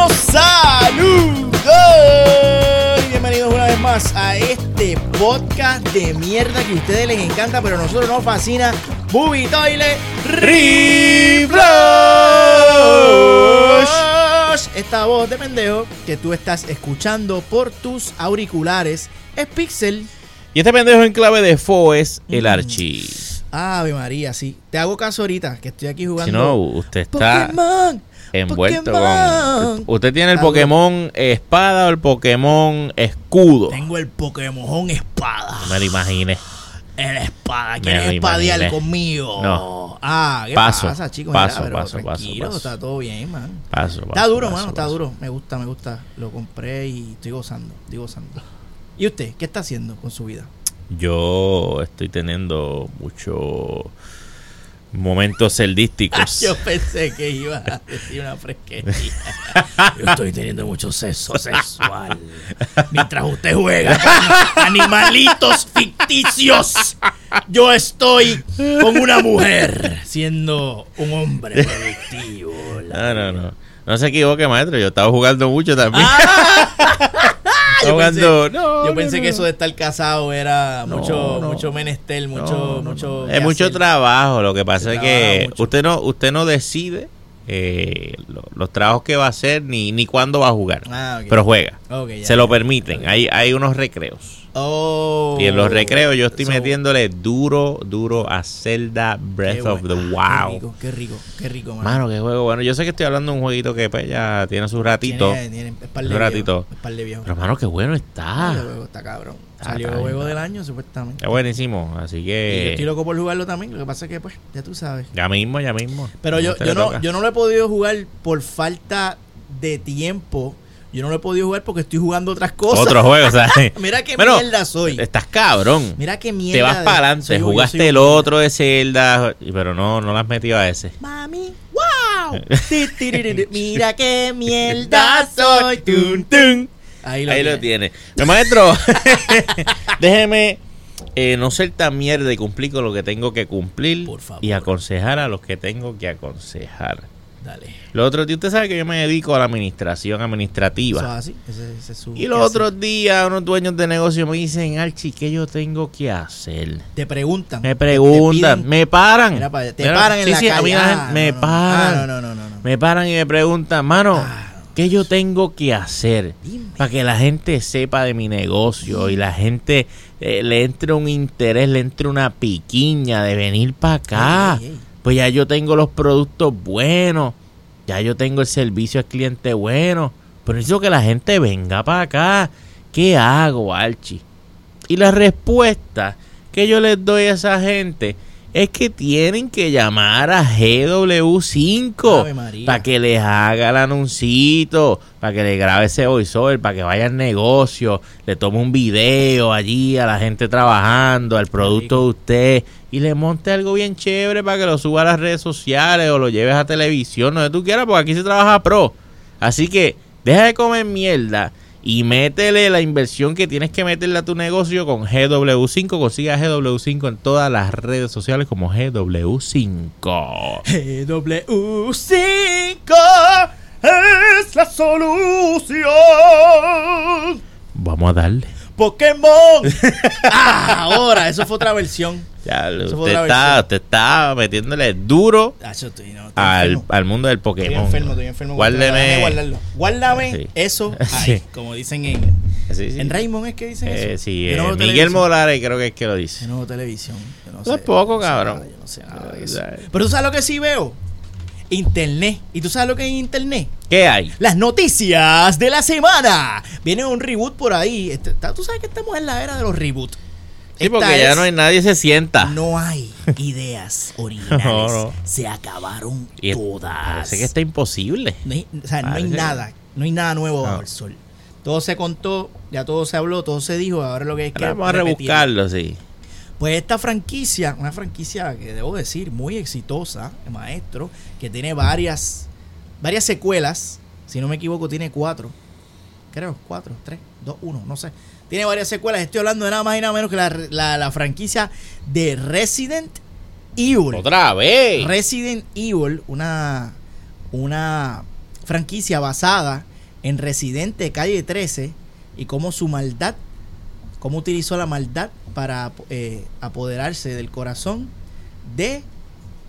Buenos saludos y bienvenidos una vez más a este podcast de mierda que a ustedes les encanta, pero a nosotros nos fascina. Movie Toilet Reflush. Esta voz de pendejo que tú estás escuchando por tus auriculares es Pixel. Y este pendejo en clave de fo es el Mm. Archie. Ave María, sí. Te hago caso ahorita que estoy aquí jugando. Si no, usted está Pokémon. Envuelto con. Usted tiene el. Pokémon espada o el Pokémon escudo. Tengo el Pokémon espada. No me lo imaginé. El espada. ¿Quieres espadear conmigo? No. Ah, ¿qué Paso, pasa, chicos? paso, paso, paso, tranquilo, paso. está todo bien, man. Paso, Está duro, paso, mano, está duro. Me gusta, me gusta. Lo compré y estoy gozando, estoy gozando. ¿Y usted qué está haciendo con su vida? Yo estoy teniendo muchos momentos celdísticos. Yo pensé que iba a decir una fresquería. Yo estoy teniendo mucho sexo sexual. Mientras usted juega con animalitos ficticios, yo estoy con una mujer siendo un hombre productivo. No, no, no. No se equivoque, maestro. Yo estaba jugando mucho también. Yo pensé, jugando- no, yo pensé no, que eso de estar casado era mucho, no. mucho menester, mucho, No, no, mucho. Es mucho hacer. trabajo. Lo que pasa es que mucho. usted no, usted no decide eh, lo- los trabajos que va a hacer ni, ni cuándo va a jugar. Ah. Pero juega. Ya, Se lo ya. permiten. Hay, hay unos recreos. Oh. Y en los recreos yo estoy So- metiéndole duro, duro a Zelda Breath Qué of the. Ah, Qué Wild. rico, qué rico, qué rico, mano. Mano, qué juego bueno. Yo sé que estoy hablando de un jueguito que pues, ya tiene su ratito. Tiene, Un viejo, ratito. Pero mano, qué bueno está. juego está cabrón. Está, Salió juego del año, supuestamente. Es buenísimo. Así Y yo que estoy loco por jugarlo también. Lo que pasa es que, pues, ya tú sabes. ya mismo, ya mismo. Pero yo, yo, no, toca. yo no lo he podido jugar por falta de tiempo. Yo no lo he podido jugar porque estoy jugando otras cosas. Otro juego, ¿sabes? Mira qué Bueno, mierda soy. Estás cabrón. Mira qué mierda. Te vas de- para adelante. yo, yo Jugaste el otro de Zelda, pero no, no lo has metido a ese. Mami, wow. Mira qué mierda soy. Tun, tun. Ahí lo Ahí tiene. lo tiene. Pero, maestro, déjeme eh, no ser tan mierda y cumplir con lo que tengo que cumplir Por favor. y aconsejar a los que tengo que aconsejar. Dale. Lo otro día, usted sabe que yo me dedico a la administración Eso administrativa. Ese, ese es su Y los otros días unos dueños de negocio me dicen, Archie, ¿qué yo tengo que hacer? Te preguntan. Me te preguntan, me paran. Mira te Mira, paran en la sí, calle. Ah, me no, paran. No, no, no, no. Me paran y me preguntan, mano, Ah, ¿qué yo tengo que hacer? dime. Para que la gente sepa de mi negocio y la gente eh, le entre un interés, le entre una piquiña de venir para acá. Ey. Pues ya yo tengo los productos buenos, ya yo tengo el servicio al cliente bueno. Pero necesito que la gente venga para acá. ¿Qué hago, Archie? Y la respuesta que yo les doy a esa gente es que tienen que llamar a GW5 Ave María. para que les haga el anuncito, para que le grabe ese voiceover, para que vaya al negocio, le tome un video allí a la gente trabajando, al producto de usted y le monte algo bien chévere para que lo suba a las redes sociales o lo lleves a televisión, donde tú quieras, porque aquí se trabaja pro. Así que deja de comer mierda y métele la inversión que tienes que meterle a tu negocio con GW5. Consiga GW5 en todas las redes sociales como GW5. GW5 es la solución. Vamos a darle. Pokémon. Ah, ahora, eso fue otra versión. Ya, Eso fue usted otra está, versión. usted está metiéndole duro Ah, estoy, no, estoy al, enfermo. al mundo del Estoy Pokémon. enfermo, estoy enfermo. Guárdeme. guardarlo. Guárdame Sí. eso ahí, Sí. como dicen en, Sí, sí. en Raymond es que dicen Eh, eso. sí, eh, Miguel. Morales creo que es que lo dice. no veo televisión. Yo no no sé cabrón. nada, yo no sé nada de eso. ¿Sabes? Pero tú sabes lo que sí veo. Internet. ¿Y tú sabes lo que es internet? ¿Qué hay? Las noticias de la semana. Viene un reboot por ahí. Este- Tú sabes que estamos en la era de los reboots. Sí, porque ya no hay nadie se sienta. No hay ideas originales. No, no. Se acabaron Y todas. Parece que está imposible. No hay, o sea, no hay nada. No hay nada nuevo bajo No. el sol. Todo se contó, ya todo se habló, todo se dijo. Ahora lo que hay que vamos a rebuscarlo, sí. Pues esta franquicia, una franquicia que debo decir muy exitosa, maestro, que tiene varias, varias secuelas. Si no me equivoco, tiene cuatro. Creo, cuatro, tres, dos, uno, no sé. Tiene varias secuelas. Estoy hablando de nada más y nada menos que la, la- la franquicia de Resident Evil. Otra vez. Resident Evil, una, una franquicia basada en Residente Calle 13 y cómo su maldad, cómo utilizó la maldad para eh, apoderarse del corazón de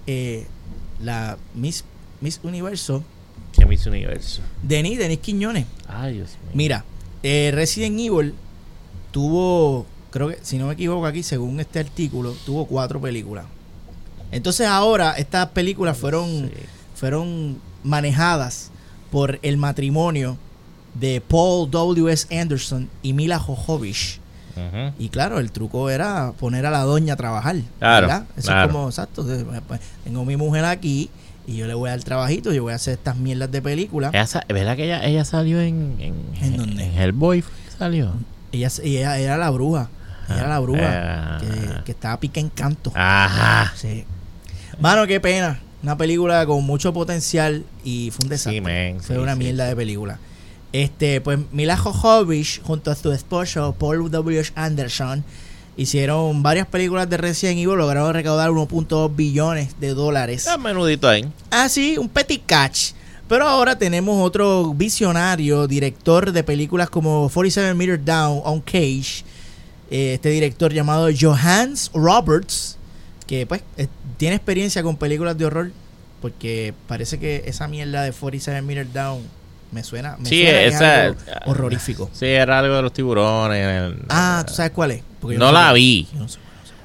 eh, la Miss, Miss Universo, ¿Qué Miss Universo? Denis, Denis Quiñones. Ay, Dios mío. Mira, eh, Resident Evil tuvo, creo que, si no me equivoco aquí, según este artículo, tuvo cuatro películas. Entonces ahora estas películas fueron, Sí. fueron manejadas por el matrimonio de Paul W.S. Anderson y Mila Jovovich. Ujú. Y claro, el truco era poner a la doña a trabajar. Claro, ¿verdad? Eso claro. es como, exacto. de- pues, Tengo mi mujer aquí y yo le voy a dar trabajito, yo voy a hacer estas mierdas de película. Ella ¿Verdad que ella, ella salió en, en, ¿En dónde? en Hellboy? salió? Ella, ella, era la bruja. Ella era la bruja Ah. que, que estaba pica en canto. Ajá. Sí. Mano, qué pena. Una película con mucho potencial y fue un desastre. Sí, fue sí, una sí, mierda de película. Este, pues Mila Jovovich junto a su esposo Paul W. Anderson hicieron varias películas de Resident Evil, lograron recaudar 1.2 billones de dólares. Está menudito ahí. Ah, sí, un petit catch. Pero ahora tenemos otro visionario, director de películas como 47 Meter Down on Cage. eh, Este director llamado Johannes Roberts, que pues tiene experiencia con películas de horror, porque parece que esa mierda de 47 Meter Down me suena, me Sí, suena que es esa- algo horrorífico. Sí, era algo de los tiburones. el- Ah, ¿tú sabes cuál es? Porque No la vi. yo no sé.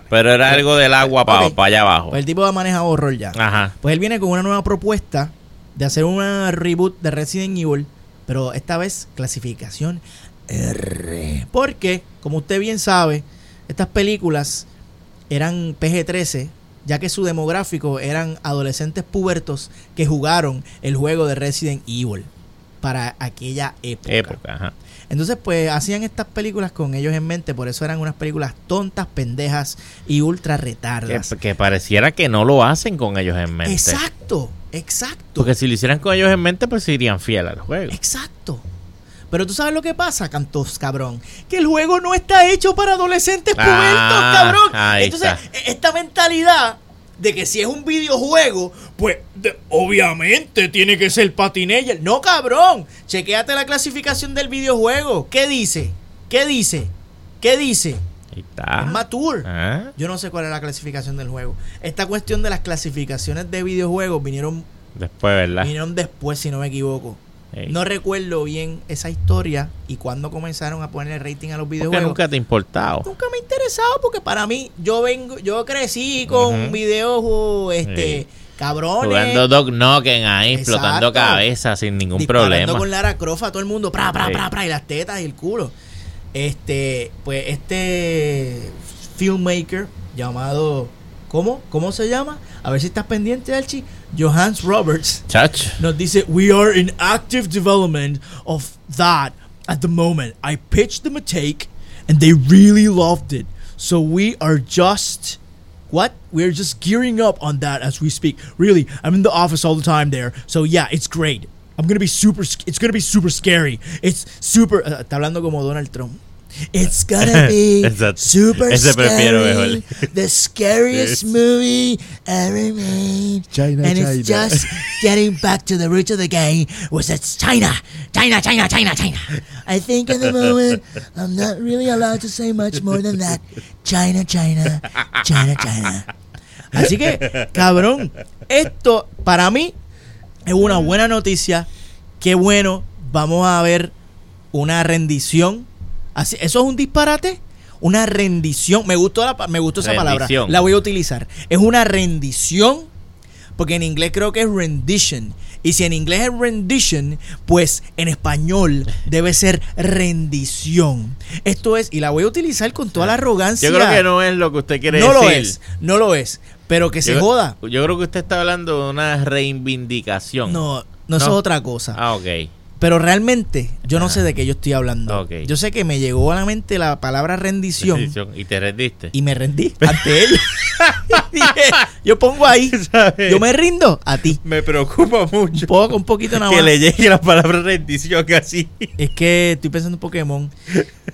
Pero era algo del agua para Ok. allá abajo. Pues el tipo ha manejado horror ya. Ajá. Pues él viene con una nueva propuesta de hacer una reboot de Resident Evil, pero esta vez clasificación R. Porque, como usted bien sabe, estas películas eran PG-13, ya que su demográfico eran adolescentes pubertos que jugaron el juego de Resident Evil para aquella época. Época, ajá. Entonces, pues hacían estas películas con ellos en mente, por eso eran unas películas tontas, pendejas y ultra retardas. Que, que pareciera que no lo hacen con ellos en mente. Exacto, exacto. Porque si lo hicieran con ellos en mente, pues irían fiel al juego. Exacto. Pero tú sabes lo que pasa, cantos, cabrón. Que el juego no está hecho para adolescentes Ah, pubertos, cabrón. ahí Entonces, está. e- esta mentalidad de que si es un videojuego, pues de- obviamente tiene que ser patineller. No, cabrón. Chequéate la clasificación del videojuego. ¿Qué dice? ¿Qué dice? ¿Qué dice? Ahí está. Es mature. Ah, Yo no sé cuál es la clasificación del juego. Esta cuestión de las clasificaciones de videojuegos vinieron, Después, ¿verdad? vinieron después, si no me equivoco. Ey. No recuerdo bien esa historia y cuándo comenzaron a poner rating a los Porque videojuegos. nunca te ha importado. Nunca me ha interesado porque para mí yo vengo, yo crecí con Ujú. videojuegos, este, Sí. cabrones. Jugando Dog Knocking ahí, explotando Exacto. cabezas sin ningún disparando problema. con Lara Croft a todo el mundo, pra, pra, Sí. pra, pra, y las tetas y el culo. Este, pues este filmmaker llamado, ¿cómo? ¿Cómo se llama? A ver si estás pendiente, Archie. Johannes Roberts. Chach. nos dice we are in active development of that at the moment. I pitched them a take and they really loved it. So we are just what? We're just gearing up on that as we speak. Really i'm in the office all the time there. So yeah it's great. I'm gonna be super it's gonna be super scary. It's super uh, está hablando como donald trump it's gonna be Exacto. super Ese prefiero scary, mejor. the scariest movie ever made China, and China. it's just getting back to the roots of the game, was it's China, China, China, China, China. I think in the moment I'm not really allowed to say much more than that. China, China, China, China. Así que, cabrón, esto para mí es una buena noticia. Qué bueno, vamos a ver una rendición. Así, eso es un disparate. Una rendición. Me gustó, la, me gustó esa palabra. La voy a utilizar. Es una rendición. Porque en inglés creo que es rendition. Y si en inglés es rendition, pues en español debe ser rendición. Esto es, y la voy a utilizar con toda la arrogancia. Yo creo que no es lo que usted quiere No decir. lo es, no lo es. Pero que se Yo- joda. Yo creo que usted está hablando de una reivindicación. No, no, eso No. es otra cosa. Ah, ok. Pero realmente yo no sé de qué yo estoy hablando. Yo sé que me llegó a la mente la palabra rendición. Y te rendiste. y me rendí ante ella. Yo pongo ahí, ¿Sabes? yo me rindo a ti. Me preocupa Un mucho poco, un poquito nada que más. le llegue la palabra rendición así. Es que estoy pensando en Pokémon.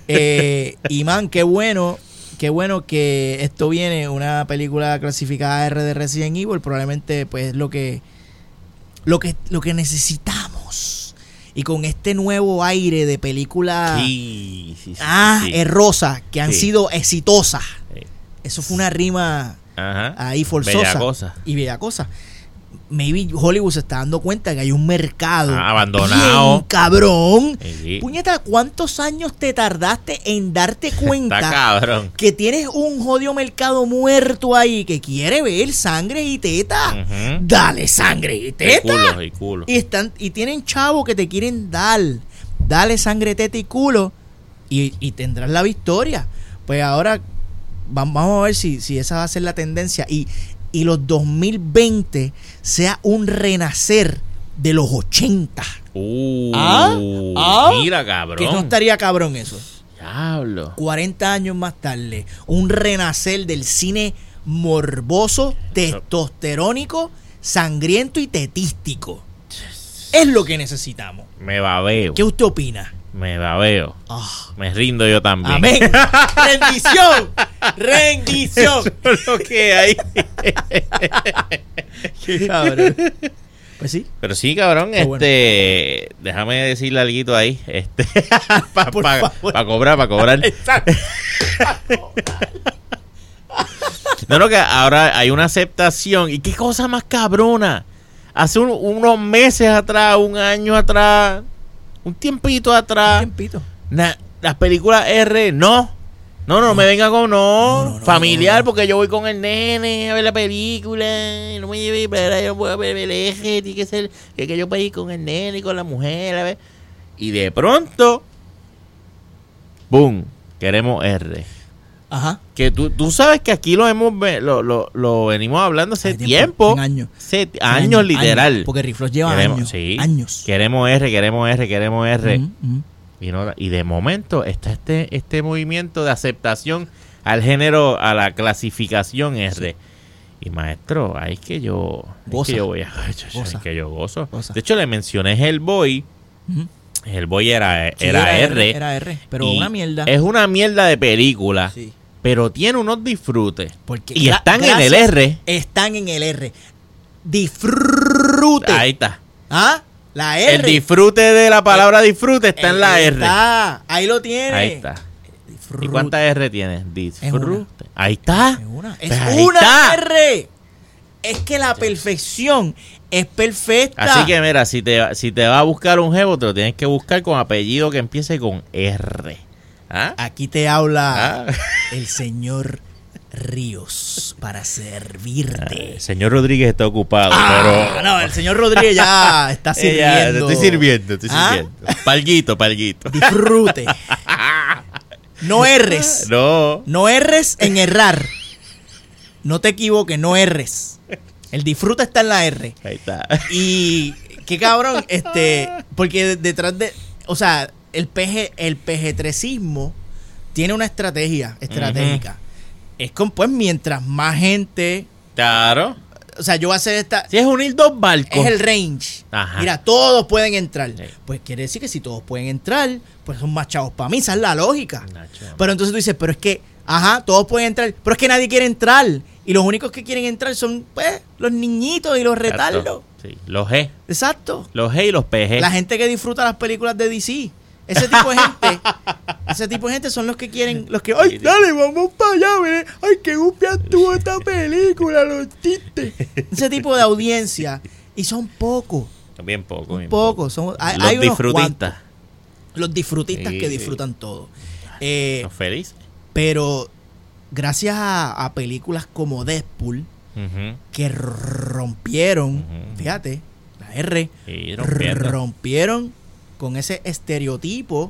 Eh, y man, qué bueno, qué bueno que esto viene, una película clasificada R de Resident Evil, probablemente pues lo que lo que lo que necesitamos. Y con este nuevo aire de película Sí, sí, sí, ah, errosa que han sido exitosas. Eso fue una rima Ajá. ahí forzosa Bellacosa. y bella cosa. Maybe Hollywood se está dando cuenta que hay un mercado Ah, abandonado. bien cabrón. Sí. Puñeta, ¿cuántos años te tardaste en darte Está cuenta cabrón. que tienes un jodido mercado muerto ahí que quiere ver sangre y teta? Dale sangre y Y teta. culo, y culo. Y están y tienen chavos que te quieren dar. Dale sangre, teta y culo y, y tendrás la victoria. Pues ahora va- vamos a ver si, si esa va a ser la tendencia y, y los 2020 sea un renacer de los 80. Uh, Ah, ah, mira, cabrón. Que no estaría cabrón eso. Diablo. 40 años más tarde, un renacer del cine morboso, testosterónico, sangriento y tetístico. Es lo que necesitamos. Me babeo. ¿Qué usted opina? Me babeo. Ah, Me rindo yo también. amén. Rendición. Rendición. lo que hay. Qué cabrón. Pues sí. Pero sí, cabrón, Qué bueno. este, déjame decirle algo ahí, este, para cobrar, para cobrar. No, no, que ahora hay una aceptación. ¿Y qué cosa más cabrona? Hace un- unos meses atrás, un año atrás, un tiempito Un atrás, tiempito. na- las películas R, no. No, no, me venga con no, No, no, no, familiar, no, no. porque yo voy con el nene a ver la película, no me lleve para yo puedo ver el eje, tiene que ser que, que yo ir con el nene y con la mujer, a ver. Y de pronto, boom, queremos R. Ajá. Que tú, tú sabes que aquí lo hemos lo, lo, lo venimos hablando hace tiempo. años. Hace años, literal. Porque Riflos lleva Queremos- años. sí. Años. Queremos R, queremos R, queremos R. Y, no- y de momento está este, este movimiento de aceptación al género, a la clasificación R. Y maestro, ahí es que yo, es que yo voy a, es que yo gozo. Goza. De hecho, le mencioné Hellboy. Ujú. Hellboy era, Sí, era, R. Era R. Pero una mierda. Es una mierda de película, Sí. Pero tiene unos disfrutes. Porque Y están en el R. Están en el R. Disfrute. Ahí está. ¿Ah? La R. El disfrute de la palabra disfrute está en la Ahí R. Está. Ahí lo tiene. Ahí está. Disfrute. ¿Y cuántas R tienes? una. Disfrute. Ahí está. Es una, es Pues ahí una está. R. Es que la perfección es perfecta. Así que mira, si te, si te va a buscar un jevo, te lo tienes que buscar con apellido que empiece con R. ¿Ah? Aquí te habla Ah. el señor Ríos para servirte. El señor Rodríguez está ocupado, Ah, pero... no, el señor Rodríguez ya está sirviendo. estoy sirviendo, estoy ¿Ah? sirviendo. Palguito, palguito. Disfrute. No erres. No. No erres en errar. No te equivoques, no erres. El disfrute está en la R. Ahí está. Y qué cabrón, este, porque de- detrás de, o sea, el PG, el PG-3ismo tiene una estrategia estratégica. Es con, pues, mientras más gente, Claro. o sea, yo voy a hacer esta, Si es unir dos barcos. es el range. Ajá. Mira, todos pueden entrar. Sí. Pues quiere decir que si todos pueden entrar, pues son más chavos para mí, esa es la lógica. Nacho. Pero entonces tú dices, pero es que, ajá, todos pueden entrar, pero es que nadie quiere entrar. Y los únicos que quieren entrar son, pues, los niñitos y los retardos. Sí, los G. Exacto. Los G y los PG. La gente que disfruta las películas de DC. Ese tipo de gente, ese tipo de gente son los que quieren, los que, ay, dale, vamos para allá, ve. ay, qué gupia tuvo esta película, los chistes. Ese tipo de audiencia, y son pocos, Bien poco. bien pocos, son, hay, Los hay unos disfrutistas. cuantos, los disfrutistas Sí, que sí. disfrutan todo. Eh, Los felices. pero gracias a, a películas como Deadpool, que rompieron, fíjate, la R, Sí, rompieron con ese estereotipo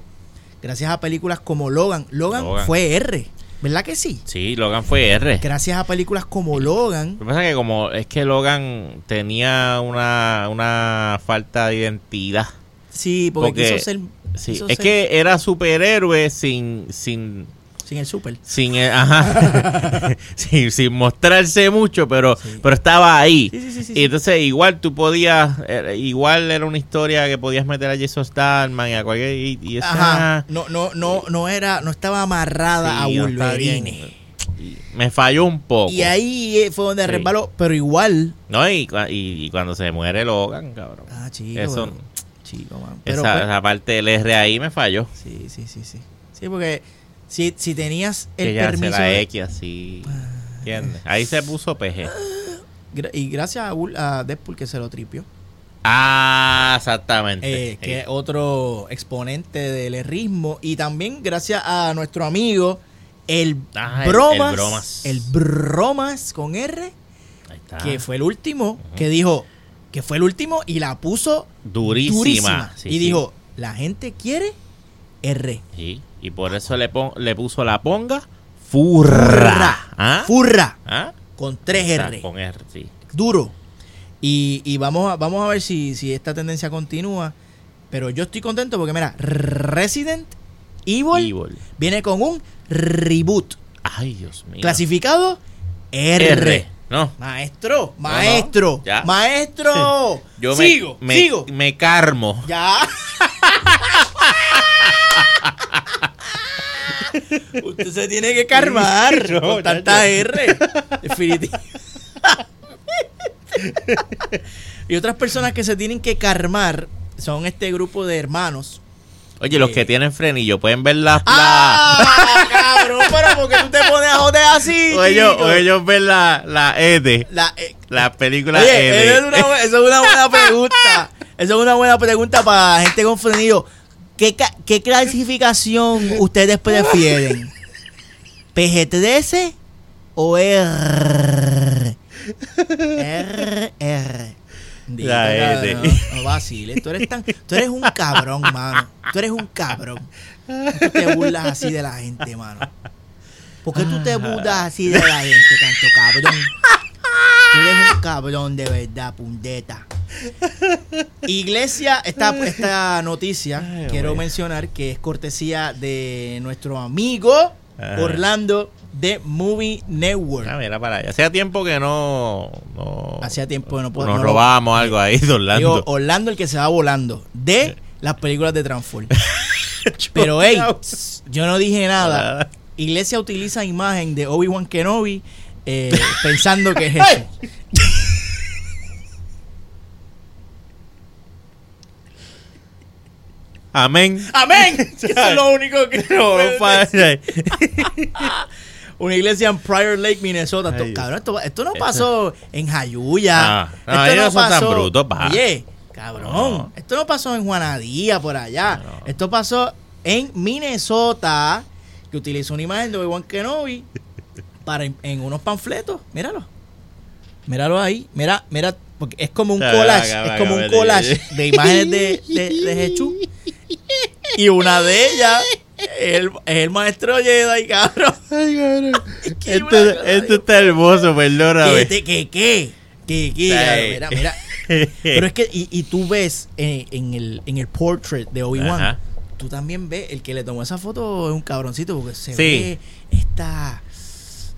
gracias a películas como Logan. Logan, Logan. fue R, ¿verdad que sí? Sí, Logan fue R. Gracias a películas como Logan. Lo que pasa es que como es que Logan tenía una, una falta de identidad. Sí, porque, Porque- quiso ser, Sí, quiso es ser que era superhéroe sin sin sin el super. sin eh, ajá, sin, sin mostrarse mucho, pero Sí. pero estaba ahí. Sí, sí, y entonces igual tú podías eh, igual era una historia que podías meter a Jason Statham y a cualquier y, y eso, Ajá. No, no, no, no era, no estaba amarrada a Wolverine. me falló un poco. Y ahí fue donde resbaló, pero igual. No, y, cua- y, y cuando se muere Logan, cabrón. Ah, chico. Eso chico, mano. Pero, esa, pues, esa parte del R ahí me falló. sí, sí, sí, sí. Sí, porque si, si tenías el que ya permiso... la X así. ¿Entiendes? Ahí se puso PG. y gracias a, a Deadpool que se lo tripió. Ah, exactamente. eh, que es otro exponente del errismo. Y también gracias a nuestro amigo, el, Ah, bromas, el Bromas. el Bromas con R, Ahí está. que fue el último, que dijo que fue el último y la puso durísima. durísima. Sí, y sí. dijo, la gente quiere R. Sí, Y por eso le, pon- le puso la ponga furra. ¿Ah? Furra. ¿Ah? Con tres R. Con R, sí. Duro. Y, y vamos, a, vamos a ver si, si esta tendencia continúa. Pero yo estoy contento porque, mira, Resident Evil, Evil. viene con un reboot. Ay, Dios mío. Clasificado R. R. No. Maestro, maestro, no, maestro. Yo me, sigo, me, sigo. me carmo. Ya. Usted se tiene que calmar No, con tanta R. Definitivamente. y otras personas que se tienen que calmar son este grupo de hermanos. Oye, los Eh. que tienen frenillo pueden ver la. ¡Ah! Cabrón, pero porque tú te pones a joder así. la- o, ellos, o ellos ven la, la ED. La, eh, La película Oye, ED. eso es, una, eso es una buena pregunta. Eso es una buena pregunta para gente con frenillo. ¿Qué, ca- qué clasificación ustedes prefieren? ¿PG-13 o R? R, R. La R. No, no vaciles. Tú eres, tan, tú eres un cabrón, mano. Tú eres un cabrón. Tú te burlas así de la gente, mano. ¿Por qué tú te burlas así de la gente, tanto cabrón? Tú eres un cabrón de verdad, pundeta. Iglesia, esta, esta noticia, Ay, quiero mencionar que es cortesía de nuestro amigo Ajá. Orlando de Movie Network. Ah, mira para allá. Hacía tiempo que no. no Hacía tiempo que no puedo- Nos robábamos algo ahí de Orlando. Digo, Orlando el que se va volando de las películas de Transform. Pero hey, yo no dije nada. Iglesia utiliza imagen de Obi-Wan Kenobi eh, pensando que es Jesús. Amén. Amén. Eso es lo único que No, Una iglesia en Prior Lake, Minnesota. Esto, Ay, Dios. cabrón, esto, esto no pasó en Jayuya. Ah, no, ellos son tan brutos, pa. Oye, cabrón. No. Esto no pasó en Juanadía, por allá. No. Esto pasó en Minnesota, que utilizó una imagen de Obi-Wan Kenobi para en, en unos panfletos. Míralo. Míralo ahí. Mira, mira, porque es como un collage. es como un collage de imágenes de, de, de Jesús. Y una de ellas es el, es el maestro Jedi, cabrón. Ay, cabrón. Qué Esto, está hermoso, ¿Qué, perdóname. qué, qué? ¿Qué, qué? Ay. Mira, mira. Pero es que, y, y tú ves en, en el, en el portrait de Obi-Wan, Ajá. Tú también ves, el que le tomó esa foto es un cabroncito, porque se Sí. ve esta,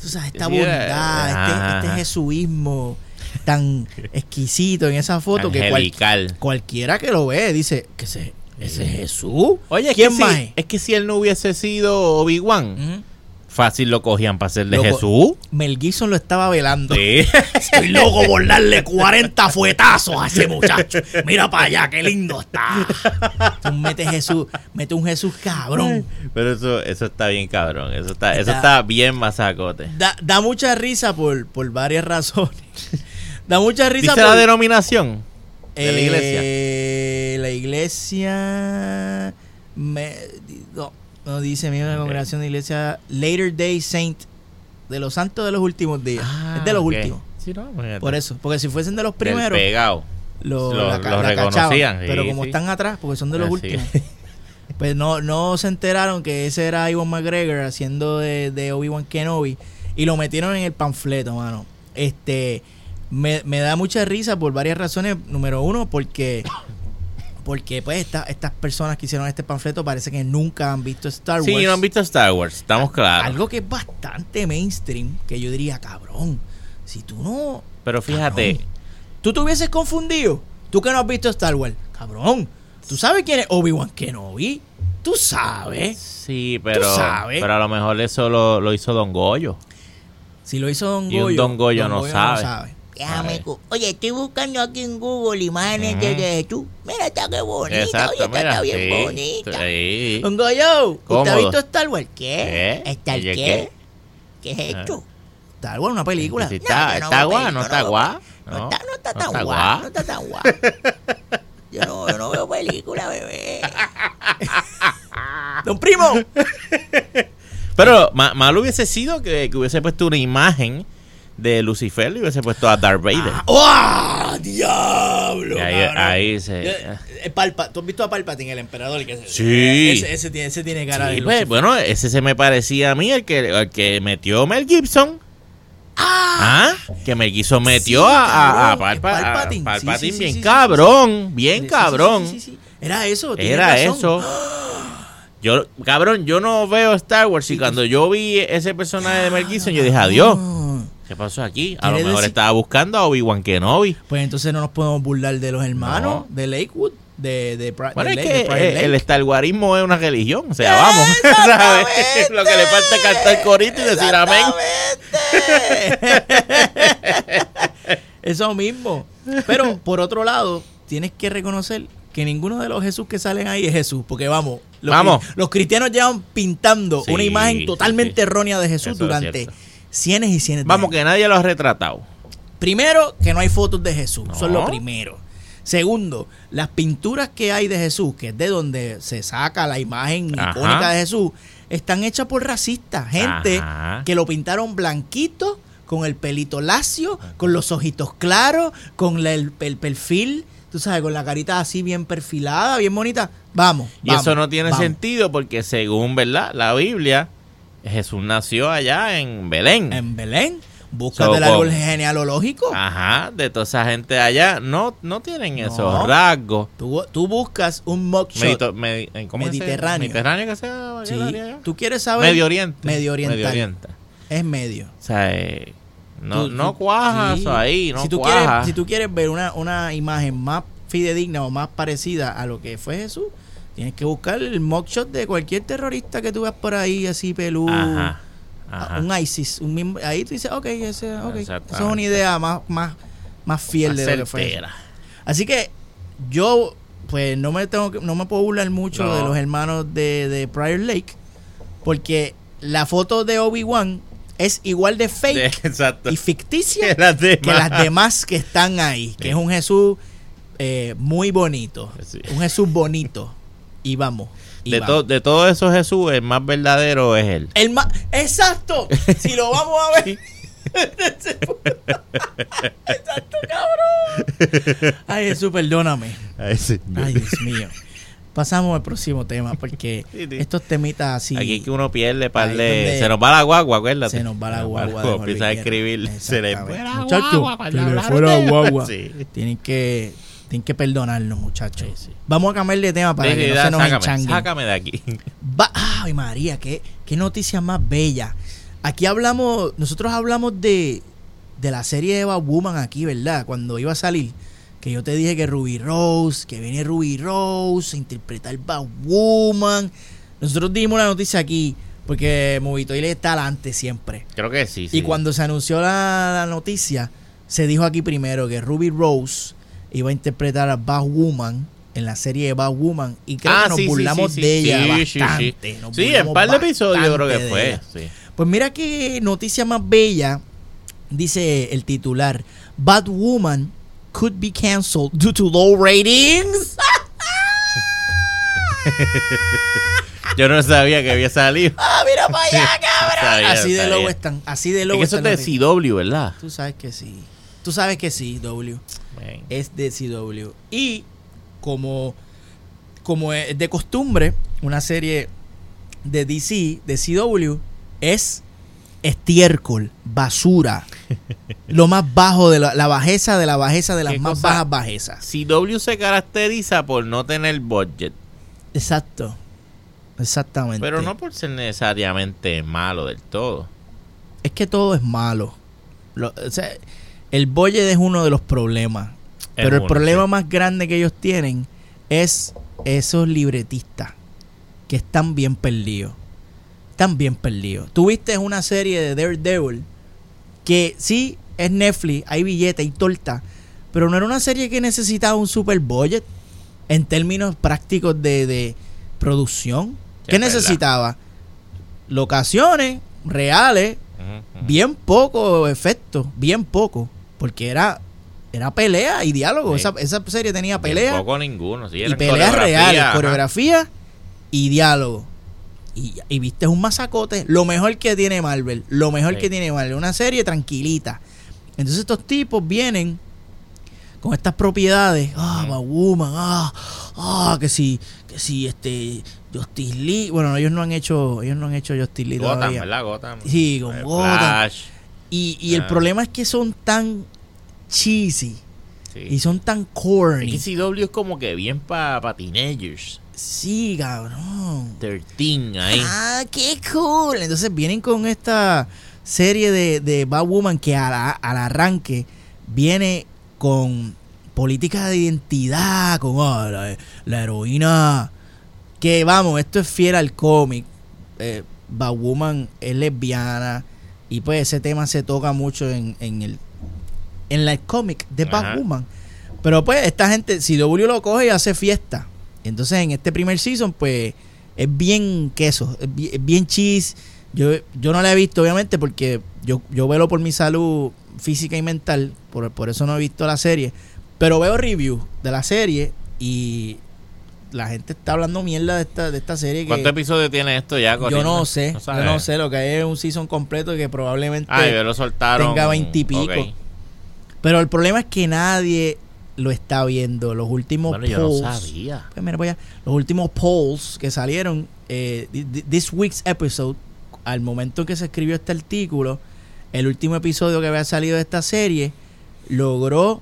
tú sabes, esta Sí, bondad, este, ajá. este jesuismo tan exquisito en esa foto que cual- cualquiera que lo ve dice que ese, ese es Jesús. Oye, es ¿quién que más si, es? es que si él no hubiese sido Obi-Wan. Fácil lo cogían para ser de Loco. Jesús. Mel Gibson lo estaba velando. Sí. Estoy loco por darle 40 fuetazos a ese muchacho. Mira para allá, qué lindo está. Tú mete Jesús, mete un Jesús cabrón. Pero eso, eso está bien cabrón. Eso está, eso Está- bien masacote. Da, da mucha risa por, por varias razones. Da mucha risa Dice por la denominación de la iglesia. Eh, la iglesia me- no, no dice mira la congregación de iglesia Later Day Saint de los santos de los últimos días. Ah, es de los ok. últimos. Sí, no, imagínate. Por eso, porque si fuesen de los primeros pegado. lo, Lo- la ca- lo la reconocían, cachaban. sí, pero como sí. están atrás, porque son de los Ah, últimos, pues no, no se enteraron que ese era Iwan McGregor haciendo de, de Obi-Wan Kenobi y lo metieron en el panfleto, mano. Este, me, me da mucha risa por varias razones. Número uno, porque porque pues esta- estas personas que hicieron este panfleto parece que nunca han visto Star Wars. Sí, no han visto Star Wars, estamos claros. Algo que es bastante mainstream, que yo diría, cabrón, si tú no Pero fíjate, Cabrón. ¿Tú te hubieses confundido? Tú que no has visto Star Wars. Cabrón. ¿Tú sabes quién es Obi-Wan Kenobi? ¿Tú sabes? sí, pero, sabes. pero a lo mejor eso lo, lo hizo Don Goyo. Si lo hizo Don Y un Goyo. Don Goyo no sabe. Cu- Oye, estoy buscando aquí en Google imágenes de Ujú. Jesús. Mira, está que bonita. Exacto, oye, mira. está bien sí, bonita. sí. Pongo yo. ¿Usted ha visto Star Wars? ¿Qué? ¿Qué? ¿Está el ¿Y el qué? ¿Qué es esto? Star Wars, una película. No, está, no está veo guá, no está no guá. No, está, no está no tan guá. No está tan guau. Yo no, yo no veo película, bebé. Don Primo. Pero ma- mal hubiese sido que, que hubiese puesto una imagen de Lucifer y hubiese puesto a Darth Vader. ¡Oh, diablo! Ahí, ahí se... Eh, eh, Palpa- ¿Tú has visto a Palpatine, el emperador? Que se- Sí. Ese, ese tiene, ese tiene cara Sí, de pues, bueno, ese se me parecía a mí, el que, el que metió Mel Gibson. Ah, que Mel Gibson metió Sí, a, a, Palpa- a Palpatine. Palpatine Sí, bien cabrón, bien cabrón. Era eso. Era razón. eso. Yo, cabrón, yo no veo Star Wars y cuando yo vi ese personaje de Mel Gibson, yo dije, adiós, Ah. ¿Qué pasó aquí? A lo ¿Quiere mejor decir- estaba buscando a Obi-Wan Kenobi. Pues entonces no nos podemos burlar de los hermanos No. de Lakewood, de, de, Bueno, de es que Lake. el Star Warismo es una religión, o sea, vamos, ¿sabes? Lo que le falta es cantar corito y decir amén. Eso mismo. Pero por otro lado, tienes que reconocer que ninguno de los Jesús que salen ahí es Jesús. Porque vamos, los, Vamos. los cristianos llevan pintando Sí, una imagen totalmente sí. errónea de Jesús Eso durante. Cienes y cienes Vamos, que nadie lo ha retratado. Primero, que no hay fotos de Jesús. Eso es lo primero. Segundo, las pinturas que hay de Jesús, que es de donde se saca la imagen Ajá. icónica de Jesús, están hechas por racistas. Gente Ajá. que lo pintaron blanquito, con el pelito lacio, con los ojitos claros, con la- el, el perfil, tú sabes, con la carita así bien perfilada, bien bonita. Vamos. Y vamos, eso no tiene vamos. sentido porque según, ¿verdad? La Biblia, Jesús nació allá en Belén. En Belén, búscate So, el árbol genealógico. Ajá, de toda esa gente allá, no, no tienen No. esos rasgos. Tú, tú buscas un mugshot. Medi- eh. Mediterráneo. Mediterráneo que sea. Sí. ¿qué área allá? Tú quieres saber. Medio Oriente. Medio oriental. Medio Oriente. Es medio. O sea, eh, no, Tú- no tú- cuaja sí. ahí, no si tú cuaja. Quieres, si tú quieres ver una, una imagen más fidedigna o más parecida a lo que fue Jesús, tienes que buscar el mugshot de cualquier terrorista que tú veas por ahí, así pelú. Ajá. Ajá. Un ISIS. Un mismo- ahí tú dices, ok, ese, ok. Esa es una idea más, más, más fiel Más de lo que fue. Así que yo, pues no me tengo que- no me puedo burlar mucho No. de los hermanos de, de Prior Lake, porque la foto de Obi-Wan es igual de fake Exacto. y ficticia Que las que demás. las demás que están ahí, que Sí. es un Jesús eh, muy bonito, Sí. un Jesús bonito. Y vamos. y De, vamos. to- de todo eso Jesús, el más verdadero es él. El más, exacto. Si lo vamos a ver. exacto, cabrón. Ay, Jesús, perdóname. Ay. Ay, Dios mío. Pasamos al próximo tema porque Sí, sí. estos temitas así Aquí que uno pierde par de... Se nos va la guagua, acuérdate. se nos va la guagua. Jorge Empieza a escribir. Se le fue la guagua se le fue la guagua. Sí. Tienen que, tienen que perdonarnos, muchachos. Sí, sí. Vamos a cambiar de tema para Sí, que no da, se nos sácame, sácame de aquí. Va- Ay, María, qué, qué noticia más bella. Aquí hablamos, nosotros hablamos de, de la serie de Woman aquí, ¿verdad? Cuando iba a salir. Que yo te dije que Ruby Rose, que viene Ruby Rose a interpretar Woman. Nosotros dimos la noticia aquí porque Movitoile está adelante siempre. Creo que sí, sí. Y cuando se anunció la, la noticia, se dijo aquí primero que Ruby Rose iba a interpretar a Woman en la serie de Woman y creo Ah, que nos sí, burlamos sí, de ella bastante. sí. nos Sí, en par de episodios yo creo que fue. Pues mira qué noticia más bella, dice el titular. Bad Woman could be canceled due to low ratings. Yo no sabía que había salido. ¡Ah, mira para allá, cabrón! Sabía, así de low están, así de Es low eso es de. CW, ¿verdad? Tú sabes que sí. Tú sabes que sí, W. Es de CW. Y como, como es de costumbre, una serie de DC, de CW, es estiércol, basura. lo más bajo de la, la bajeza de la bajeza de las ¿Qué más cosa? bajas bajezas. CW se caracteriza por no tener budget, Exacto. Exactamente. pero no por ser necesariamente malo del todo. Es que todo es malo. Lo- o sea, el budget es uno de los problemas. Es Pero el problema sí. más grande que ellos tienen es esos libretistas que están bien perdidos. Están bien perdidos. Tuviste una serie de Daredevil que sí es Netflix, hay billete, hay torta. Pero no era una serie que necesitaba un super budget en términos prácticos de, de producción. Sí, ¿Qué necesitaba? Locaciones reales, bien poco efecto, bien poco. Porque era, era pelea y diálogo. Sí. Esa, esa serie tenía Bien pelea Poco ninguno. Sí, y peleas reales, coreografía y diálogo. Y, y viste un masacote, lo mejor que tiene Marvel, lo mejor Sí. que tiene Marvel, una serie tranquilita. Entonces estos tipos vienen con estas propiedades, ah. Batwoman, ah, ah, que si, que si este Justice League, bueno, ellos no han hecho, ellos no han hecho Justice League Gotham, todavía. ¿verdad? Gotham. Sí, con Eh, Gotham. Y, y el Ah. problema es que son tan cheesy Sí. y son tan corny. que CW es como que bien para teenagers. Sí, cabrón. 13 ahí. Ah, qué cool. Entonces vienen con esta serie de, de Batwoman que a la- al arranque viene con políticas de identidad, con ah, la, la heroína. Que vamos, esto es fiel al cómic. Eh, Batwoman es lesbiana y pues ese tema se toca mucho en, en el en el cómic de. Batwoman. Pero pues esta gente, si W lo coge y hace fiesta. Entonces en este primer season pues es bien queso, es bien, es bien cheese. Yo, yo no la he visto obviamente porque yo, yo velo por mi salud física y mental, por, por eso no he visto la serie. Pero veo reviews de la serie y la gente está hablando mierda de esta, de esta serie. ¿Cuántos episodios tiene esto ya? yo corriendo? no sé, yo sabes. no sé, lo que hay es un season completo que probablemente... Yo lo soltaron. tenga 20 y pico. Pero el problema es que nadie lo está viendo. Los últimos Bueno, yo no polls... sabía. Pues mira, voy a- los últimos polls que salieron, eh, thi- thi- this week's episode, al momento en que se escribió este artículo, el último episodio que había salido de esta serie, logró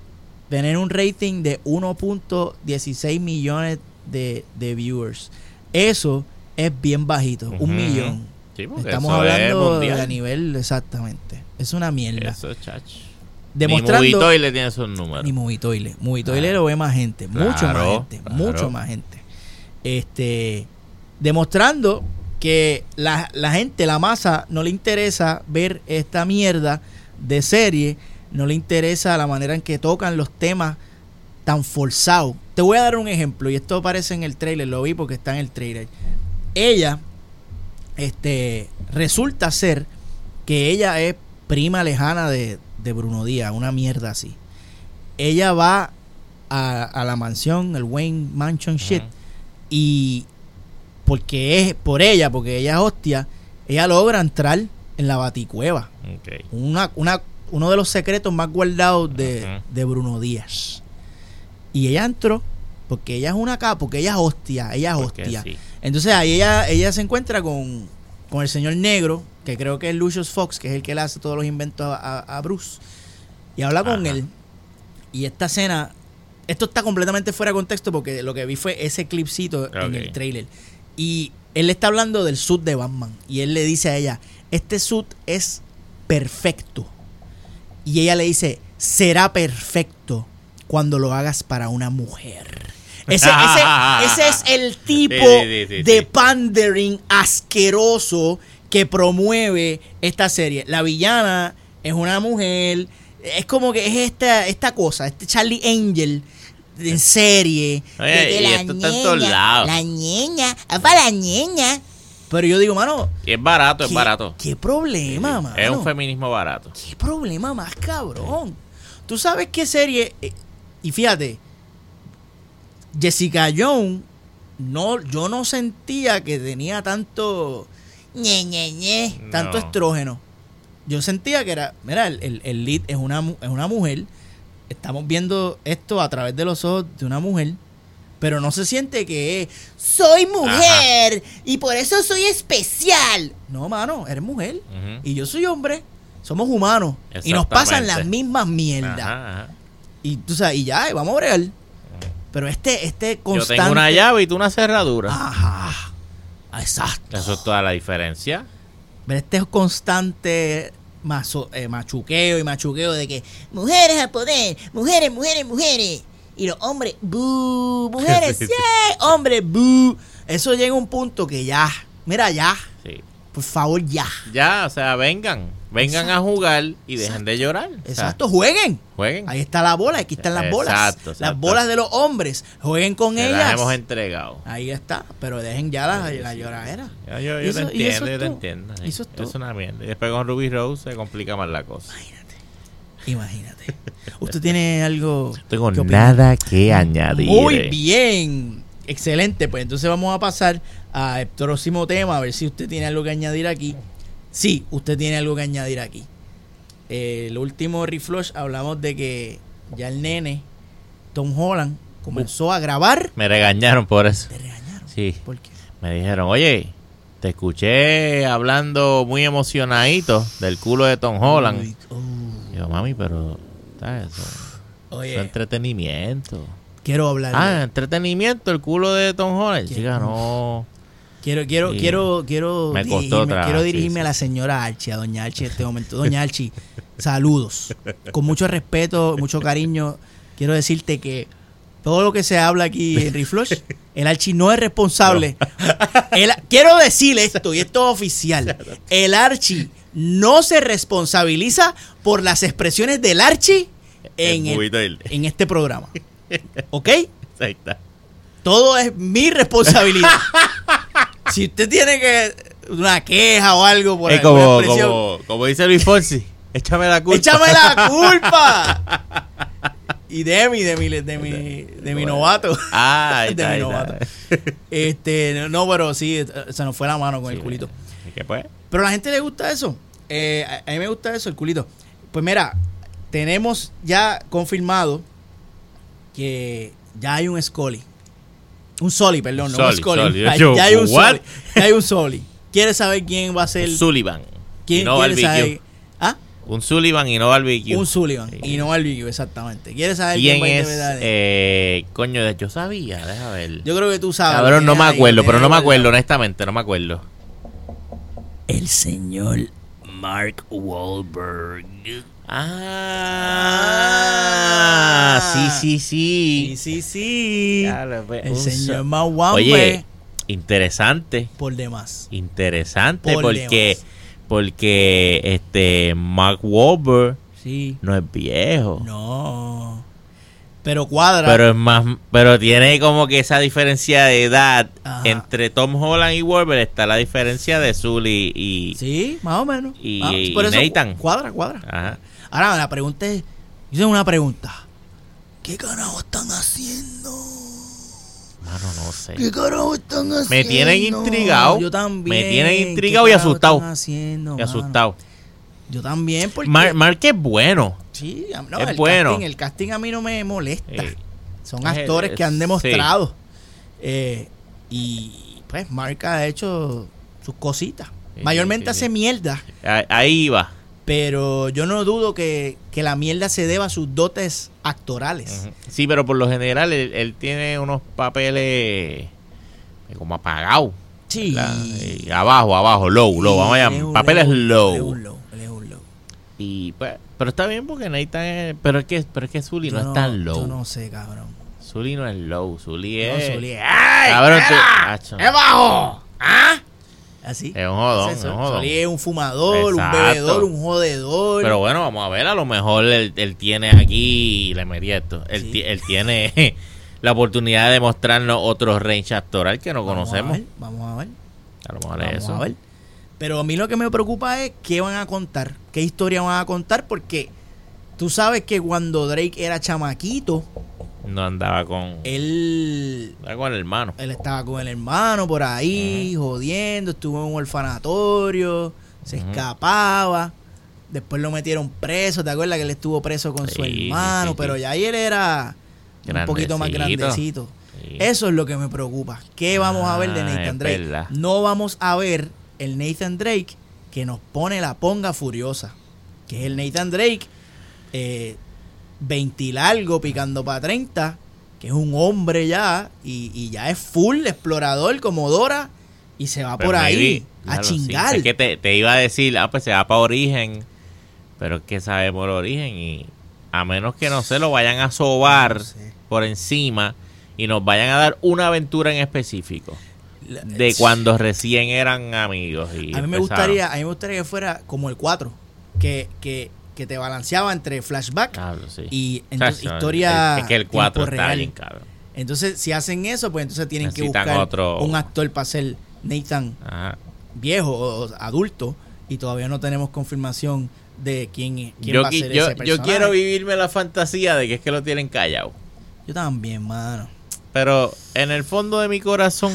tener un rating de 1.16 millones de, de viewers. Eso es bien bajito, un millón. Sí, Estamos es hablando de a nivel, exactamente. Es una mierda. Eso es chach. Demostrando... Ni le tiene esos números. Ni Movitoile. Movitoile Ah. lo ve más gente. mucho más gente. claro. Mucho más gente. Este. Demostrando que la, la gente, la masa, no le interesa ver esta mierda de serie. No le interesa la manera en que tocan los temas tan forzados. Te voy a dar un ejemplo. Y esto aparece en el trailer. Lo vi porque está en el trailer. Ella. Este. Resulta ser que ella es prima lejana de, de Bruno Díaz, una mierda así. Ella va a, a la mansión, el Wayne Mansion shit, y porque es por ella, porque ella es hostia, ella logra entrar en la baticueva. Una, una, uno de los secretos más guardados de, de Bruno Díaz. Y ella entró, porque ella es una capa, porque ella es hostia, ella es Porque hostia. sí. Entonces ahí ella, ella se encuentra con, con el señor negro, que creo que es Lucius Fox, que es el que le hace todos los inventos a, a- Bruce. Y habla con Ajá. él. Y esta escena, esto está completamente fuera de contexto porque lo que vi fue ese clipcito en el trailer. Y él le está hablando del suit de Batman. Y él le dice a ella, este suit es perfecto. Y ella le dice, será perfecto cuando lo hagas para una mujer. Ese, ese- ese es el tipo Sí, sí, sí, sí, de pandering asqueroso que promueve esta serie. La villana es una mujer. Es como que es esta, esta cosa, este Charlie Angel en serie. Oye, de que y la esto está en todos lados. La ñeña, es para la ñeña. Pero yo digo, mano, Y es barato, es ¿qué, barato. ¿qué problema, mano? Es un feminismo barato. ¿Qué problema más cabrón? Tú sabes qué serie. eh, y fíjate, Jessica Jones, no, yo no sentía que tenía tanto. Ñe, ñe, ñe, tanto No. estrógeno. Yo sentía que era. Mira, el, el- el lead es una, es una mujer. Estamos viendo esto a través de los ojos de una mujer. Pero no se siente que es, soy mujer y por eso soy especial. No, mano, eres mujer y yo soy hombre. Somos humanos y nos pasan las mismas mierdas. Ajá, ajá. Y tú sabes, y ya, y vamos a bregar. Pero este, este Yo constante. tengo una llave y tú una cerradura. Ajá. Exacto. Eso es toda la diferencia. Pero este constante mazo- eh, machuqueo y machuqueo de que mujeres al poder, mujeres, mujeres, mujeres. Y los hombres, bu, mujeres, Sí, sí, sí. hombres, bu. Eso llega a un punto que ya, mira, ya, Sí. por favor, ya. Ya, o sea, vengan. Vengan a jugar y dejen de llorar. Exacto, jueguen. jueguen. Ahí está la bola, aquí están las bolas. Las bolas de los hombres, jueguen con ellas. las hemos entregado. Ahí está, pero dejen ya la, la lloradera. Yo, yo, yo Y eso- te entiendo, es yo te todo. entiendo. eso es todo. una mierda. Y después con Ruby Rose se complica más la cosa. Imagínate. Imagínate. ¿Usted tiene algo No tengo que nada que añadir. Muy bien. Excelente. Pues entonces vamos a pasar al próximo tema, a ver si usted tiene algo que añadir aquí. Sí, usted tiene algo que añadir aquí. Eh, el último reflush hablamos de que ya el nene, Tom Holland, comenzó a grabar. Me regañaron por eso. Te regañaron. Sí. ¿Por qué? Me dijeron, oye, te escuché hablando muy emocionadito del culo de Tom Holland. Uy, uh, Digo, mami, pero ¿sabes? Eso, eso es oye, entretenimiento. quiero hablar. Ah, entretenimiento, el culo de Tom Holland. Chica, no. Quiero, quiero, quiero, quiero Me dirigirme, quiero dirigirme sí. a la señora Archie, a doña Archie en este momento. Doña Archie, saludos. Con mucho respeto, mucho cariño, quiero decirte que todo lo que se habla aquí en Reflush, el Archie no es responsable. El- quiero decirle esto, y esto es oficial. El Archie no se responsabiliza por las expresiones del Archie en, El en este programa. ¿Ok? Ahí está. Todo es mi responsabilidad. si usted tiene que una queja o algo por Es alguna como, expresión, como, como dice Luis Fonsi, échame la culpa. échame la culpa. y de mi, de mi, de mi, de mi novato. Ah, de mi novato. Este, no, pero sí, se nos fue la mano con el culito. ¿Y qué pues? Pero a la gente le gusta eso. Eh, a, a mí me gusta eso, el culito. Pues mira, tenemos ya confirmado que ya hay un Scully. Un Soli, perdón, no un Soli, Scully. Soli. Ya, Yo, ya hay un what? Soli. Ya hay un Soli. ¿Quieres saber quién va a ser? Sullivan. ¿Quién no quiere saber? ¿Ah? Un Sullivan y no barbecue. Un Sullivan. Sí. Y no barbecue, exactamente. ¿Quieres saber quién, ¿Quién va a es? interpretar? Eh, coño, yo sabía, déjame ver. Yo creo que tú sabes. Cabrón, no me ahí, acuerdo, quién pero no me acuerdo, honestamente, no me acuerdo. El señor Mark Wahlberg. Ah, sí, sí, Sí, sí. sí, sí. Claro, pues, El señor Mawambe Oye, interesante, por demás. interesante Por porque demás. porque este Mark Wahlberg Sí. no es viejo. No. Pero cuadra. Pero es más, pero tiene como que esa diferencia de edad Ajá. entre Tom Holland y Wahlberg está la diferencia de Sully y Sí, más o menos. Y- Ah, y por eso Nathan. Cuadra, cuadra. Ajá. Ahora, la pregunta es: yo tengo una pregunta. ¿Qué carajo están haciendo? Mano, no sé. ¿Qué carajo están haciendo? Me tienen intrigado. Yo también. Me tienen ¿Qué intrigado y asustado. están haciendo, Y asustado. Yo también, porque. Mar, Mark es bueno. sí, no, es el bueno. Casting, el casting a mí no me molesta. Eh, Son es- actores que han sí. demostrado. Eh, y pues Mark ha hecho sus cositas. Mayormente hace mierda. ahí- ahí va. Pero yo no dudo que, que la mierda se deba a sus dotes actorales. Sí, pero por lo general él, él tiene unos papeles eh, como apagados. Sí. abajo, abajo, low, low. Vamos Él a es llamar. un- Papeles es un- low. es low, él es un low. Y pues, pero está bien porque Nathan es, pero es que, pero es que Zully no, es tan low. Yo no sé, cabrón. Zully no es low, Zully No, es. Zully, ¡Ay! Cabrón, tú-. ¡Es bajo! ¿Ah? Así. Es un jodón, Ese es un jodón. Solí es un fumador, Exacto. un bebedor, un jodedor. Pero bueno, vamos a ver, a lo mejor él, él tiene aquí, y le metí esto, él, Sí. él tiene la oportunidad de mostrarnos otro range actoral que no Vamos a conocemos. ver, Vamos a ver. A lo mejor es Vamos eso. a ver. Pero a mí lo que me preocupa es qué van a contar, qué historia van a contar, porque tú sabes que cuando Drake era chamaquito, No andaba con, él, andaba con el hermano. él estaba con el hermano por ahí, jodiendo, estuvo en un orfanatorio, se escapaba. Después lo metieron preso, ¿te acuerdas que él estuvo preso con su Sí, hermano? sí, pero ya ahí él era un poquito más Grandecito. Eso es lo que me preocupa. ¿Qué vamos a ver de Ah, Nathan Drake? No vamos a ver el Nathan Drake que nos pone la ponga furiosa. Que es el Nathan Drake eh, 20 largo picando para 30. Que es un hombre ya. Y, y ya es full explorador como Dora. Y se va Pues por ahí a sí. chingar. Es que te, te iba a decir, ah, pues se va para origen, pero es que sabemos el origen y a menos que no se lo vayan a sobar No sé. por encima y nos vayan a dar una aventura en específico de cuando recién eran amigos. Y a mí me empezaron. gustaría, a mí me gustaría que fuera como el 4. que, que, que te balanceaba entre flashback Cabrón, sí. y entonces, historia. Es que el 4 tiempo está real. bien, cabrón. Entonces, si hacen eso, pues entonces tienen que buscar otro- un actor para ser Nathan Ajá. viejo o, adulto y todavía no tenemos confirmación de quién, es- quién Yo, va a ser yo, ese yo quiero vivirme la fantasía de que es que lo tienen callado. Yo también, mano. Pero en el fondo de mi corazón,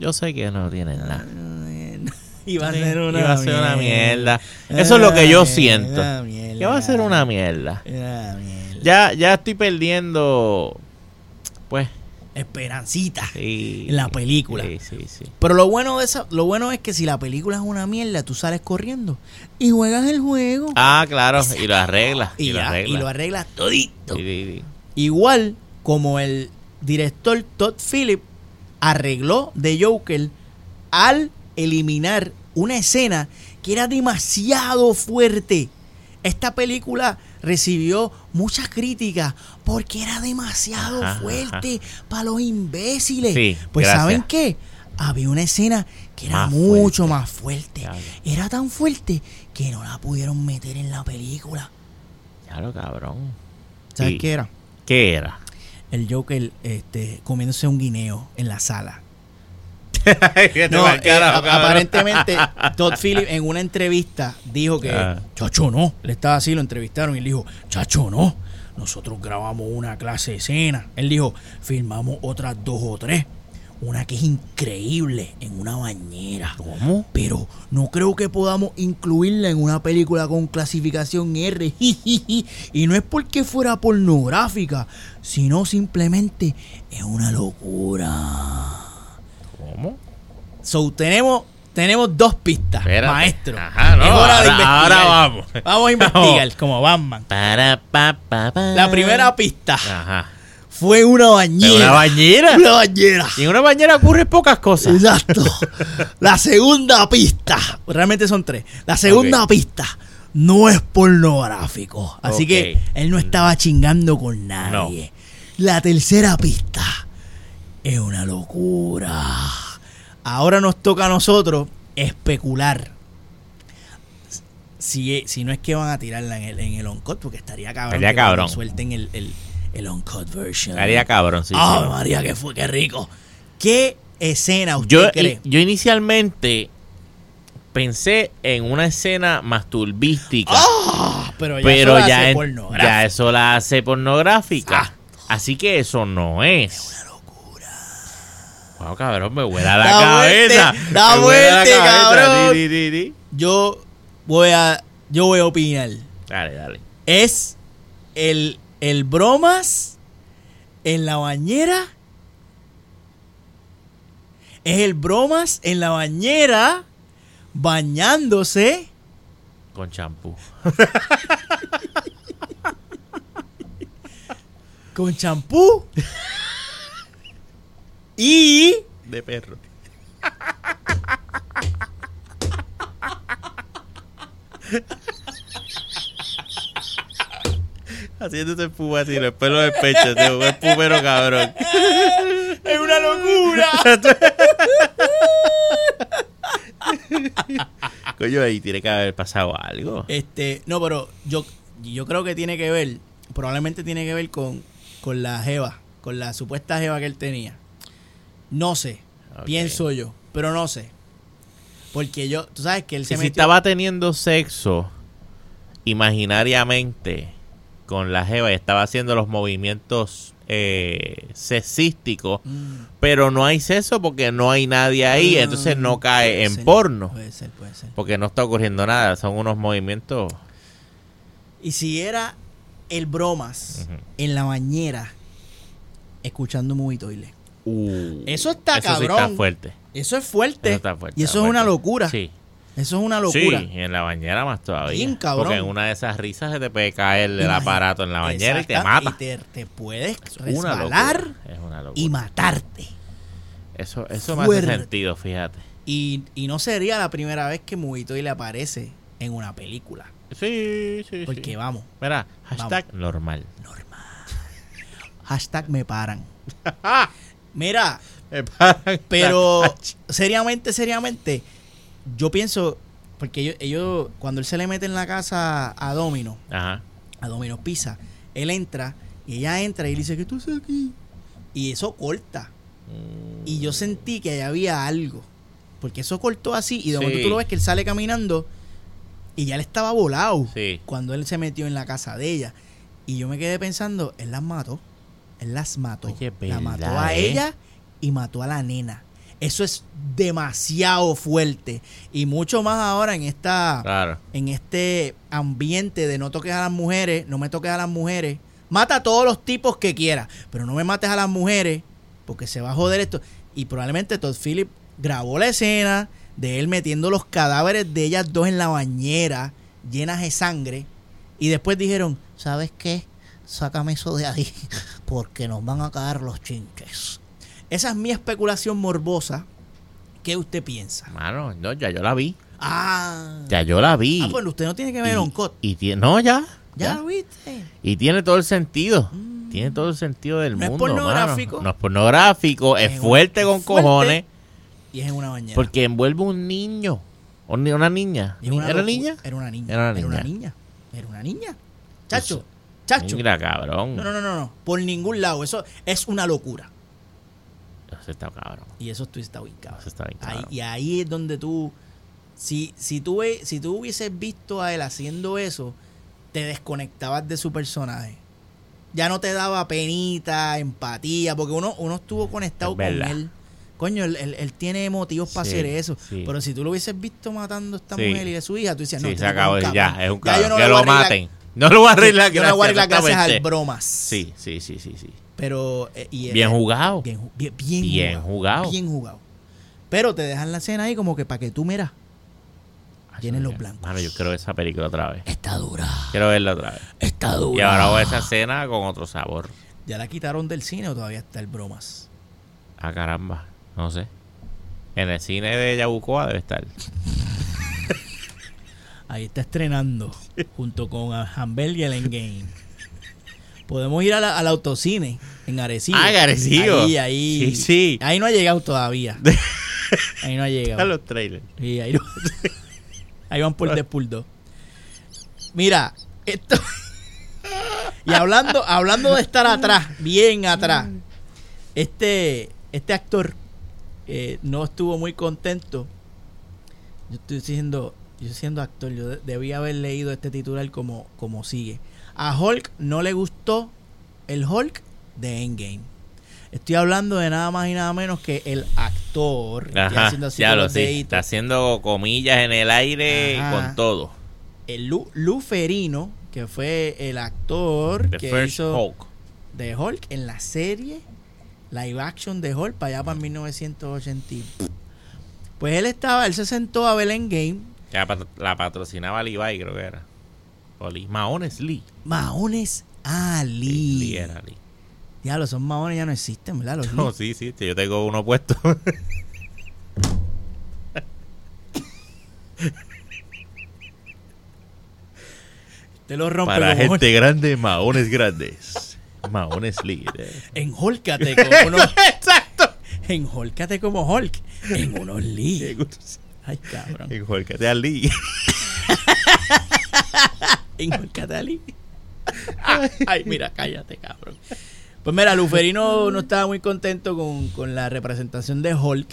yo sé que no tienen nada. Iba a ser una Iba a ser una mierda. mierda. Eso es lo que yo siento. Que va a ser una mierda. Ya, ya estoy perdiendo. Pues. Esperancita Sí. en la película. Sí, sí, sí. Pero lo bueno de esa, lo bueno es que si la película es una mierda, tú sales corriendo y juegas el juego. Ah, claro. Y lo arreglas. Y, y, lo ya, y arreglas. lo arreglas todito. Igual como el director Todd Phillips arregló de Joker al eliminar una escena que era demasiado fuerte. Esta película recibió muchas críticas porque era demasiado Ajá, fuerte para los imbéciles. Sí, pues gracias. ¿saben qué? Había una escena que era Más mucho fuerte. más fuerte. Era tan fuerte que no la pudieron meter en la película. Lo cabrón. ¿Sabes Sí. qué era? ¿Qué era? el Joker este, comiéndose un guineo en la sala. No, eh, carajo, aparentemente Todd Phillips en una entrevista dijo que, Ah. chacho, no, le estaba así, lo entrevistaron y él dijo, chacho, no, nosotros grabamos una clase de escena. Él dijo, filmamos otras dos o tres, una que es increíble en una bañera. ¿Cómo? Pero no creo que podamos incluirla en una película con clasificación R. y no es porque fuera pornográfica, sino simplemente es una locura. So, tenemos, tenemos dos pistas, Espérate. maestro. Ajá, no, es hora de ahora- investigar. ahora vamos. Vamos a investigar, como Batman. Para, pa, pa, pa. La primera pista Ajá. fue una bañera. ¿De una bañera? Una bañera. Y en una bañera ocurren pocas cosas. Exacto. La segunda pista, realmente son tres. La segunda pista no es pornográfico. Así que él no estaba chingando con nadie. La tercera pista es una locura. Ahora nos toca a nosotros especular. Si, si no es que van a tirarla en el, en el on-cut, porque estaría cabrón. Estaría que cabrón. Suelten el, el, el on-cut version. Haría cabrón, sí. ¡Ah, sí. María, que fue, qué rico! ¿Qué escena usted Yo, cree? yo inicialmente pensé en una escena masturbística. ¡Ah! Pero ya, pero eso la ya, hace en- ya eso la hace pornográfica. Ah. Así que eso no es. Wow, cabrón, me vuela la Da cabeza. vuela la vuelta, cabeza. cabrón. Di, di, di, di. Yo voy a, yo voy a opinar. Dale, dale. Es el, el bromas en la bañera. Es el bromas en la bañera bañándose. Con champú. con champú y De perro. Haciéndose espuma así, los pelos del pecho, tío. Un espumero cabrón. es una locura. Coño, ahí tiene que haber pasado algo. Este, no, pero yo, yo creo que tiene que ver, probablemente tiene que ver con, con la jeva, con la supuesta jeva que él tenía. No sé, pienso yo, pero no sé. Porque yo, tú sabes que él se si metió... estaba teniendo sexo imaginariamente con la jeva y estaba haciendo los movimientos eh, sexísticos, Mm, pero no hay sexo porque no hay nadie ahí, ah, entonces no cae en ser, porno. Puede ser, puede ser. Porque no está ocurriendo nada, son unos movimientos. Y si era el bromas en la bañera escuchando Movie Toilet. Uh, Eso está eso sí cabrón. está fuerte. Eso es fuerte. Eso está fuerte, y eso es una locura. Sí. Eso es una locura. Sí, y en la bañera más todavía. Bien, cabrón. Porque en una de esas risas se te puede caer el aparato en la bañera y te mata. Y te, te puedes Es resbalar una y matarte. Eso, eso me hace sentido, fíjate. Y, y no sería la primera vez que Movito le aparece en una película. Sí, sí, Porque sí. vamos, Mira, hashtag normal. normal. Hashtag me paran. Mira, pero seriamente, seriamente, yo pienso, porque ellos, ellos, cuando él se le mete en la casa a Domino, Ajá. a Domino Pizza, él entra y ella entra y le dice que tú estás aquí. Y eso corta. Mm, Y yo sentí que allá había algo. Porque eso cortó así y de Sí. momento tú lo ves que él sale caminando y ya él estaba volado Sí. cuando él se metió en la casa de ella. Y yo me quedé pensando, él las mató. Él las mató. Oye, la mató ¿verdad, a eh? ella y mató a la nena. Eso es demasiado fuerte. Y mucho más ahora en esta Claro. en este ambiente de no toques a las mujeres, no me toques a las mujeres. Mata a todos los tipos que quieras, pero no me mates a las mujeres porque se va a joder esto. Y probablemente Todd Phillips grabó la escena de él metiendo los cadáveres de ellas dos en la bañera, llenas de sangre. Y después dijeron, ¿sabes qué? Sácame eso de ahí porque nos van a caer los chinches. Esa es mi especulación morbosa. ¿Qué usted piensa? Mano, no, ya yo la vi. Ah, Ya yo la vi. ah pues usted no tiene que ver y, un cut. y tiene, no, ya. ¿Ya lo viste? Y tiene todo el sentido. Mm. Tiene todo el sentido del No es mundo. mano. pornográfico. No es pornográfico. Es, Es fuerte un- con fuerte. cojones. Y es en una bañera. Porque envuelve un niño. O ni- una niña. Una ¿Era locu- niña? Era una niña. Era una Era una niña. niña. Era una niña. Chacho. Chacho. Mira, cabrón. No, no, no, no, no. Por ningún lado. Eso es una locura. Eso está cabrón. Y eso tú está ubicado. Eso está bien Ahí- cabrón. y ahí es donde tú. Si, si, tú si tú hubieses visto a él haciendo eso, te desconectabas de su personaje. Ya no te daba penita, empatía, porque uno, uno estuvo conectado Es con él. Coño, él, él- él tiene motivos para Sí, hacer eso. sí. Pero si tú lo hubieses visto matando a esta Sí. mujer y a su hija, tú decías, no, sí, este se acabó. Ya, cabrón. es un Ya yo cabrón. no que lo arreglar- maten. No le voy a arreglar Yo no le voy a arreglar gracias al bromas. Sí, sí, sí, sí, sí. Pero. eh, y, Bien jugado. Bien, bien, bien Bien jugado. Bien jugado. Pero te dejan la escena ahí como que para que tú miras. Tienen los blancos. Mano, yo quiero ver esa película otra vez. Está dura, Quiero verla otra vez. está Y dura. ahora voy a esa escena con otro sabor. ¿Ya la quitaron del cine o todavía está el bromas? Ah, caramba. No sé. En el cine de Yabucoa debe estar. Ahí está estrenando. junto con Hanbel y el Endgame. Podemos ir a la- al autocine en Arecibo. Ah, en Arecibo. Ahí, ahí. Sí, sí. Ahí no ha llegado todavía. Ahí no ha Están llegado. los trailers. Sí, ahí, no- ahí van por Deadpool 2. Mira, esto. y hablando, hablando de estar atrás, bien atrás, este, este actor eh, no estuvo muy contento. Yo estoy siendo, yo siendo actor, yo de- debía haber leído este titular como, como sigue. A Hulk no le gustó el Hulk de Endgame. Estoy hablando de nada más y nada menos que el actor. Ajá, haciendo así ya lo deditos. Está haciendo comillas en el aire Ajá. con todo. el Lu, Lu Ferino, que fue el actor The que First hizo Hulk. de Hulk en la serie live action de Hulk para allá para 1980. y- Pues él estaba, él se sentó a ver Endgame. La, pat- la patrocinaba Levi, creo que era. O Lee. Mahones Lee. Mahones Ali. Lee era Lee. Diablo, esos mahones ya no existen, ¿verdad? Los No, Lee. sí, sí, sí, yo tengo uno puesto. Te lo rompe Para gente grande, maones grandes. Maones Lee. Enjólcate como unos, Exacto. enjólcate como Hulk en unos Lee. Ay, cabrón. Enjuélcate a Lee. Enjólcate Ali. Ay, mira, cállate, cabrón. Pues mira, Luferino no estaba muy contento con, con la representación de Hulk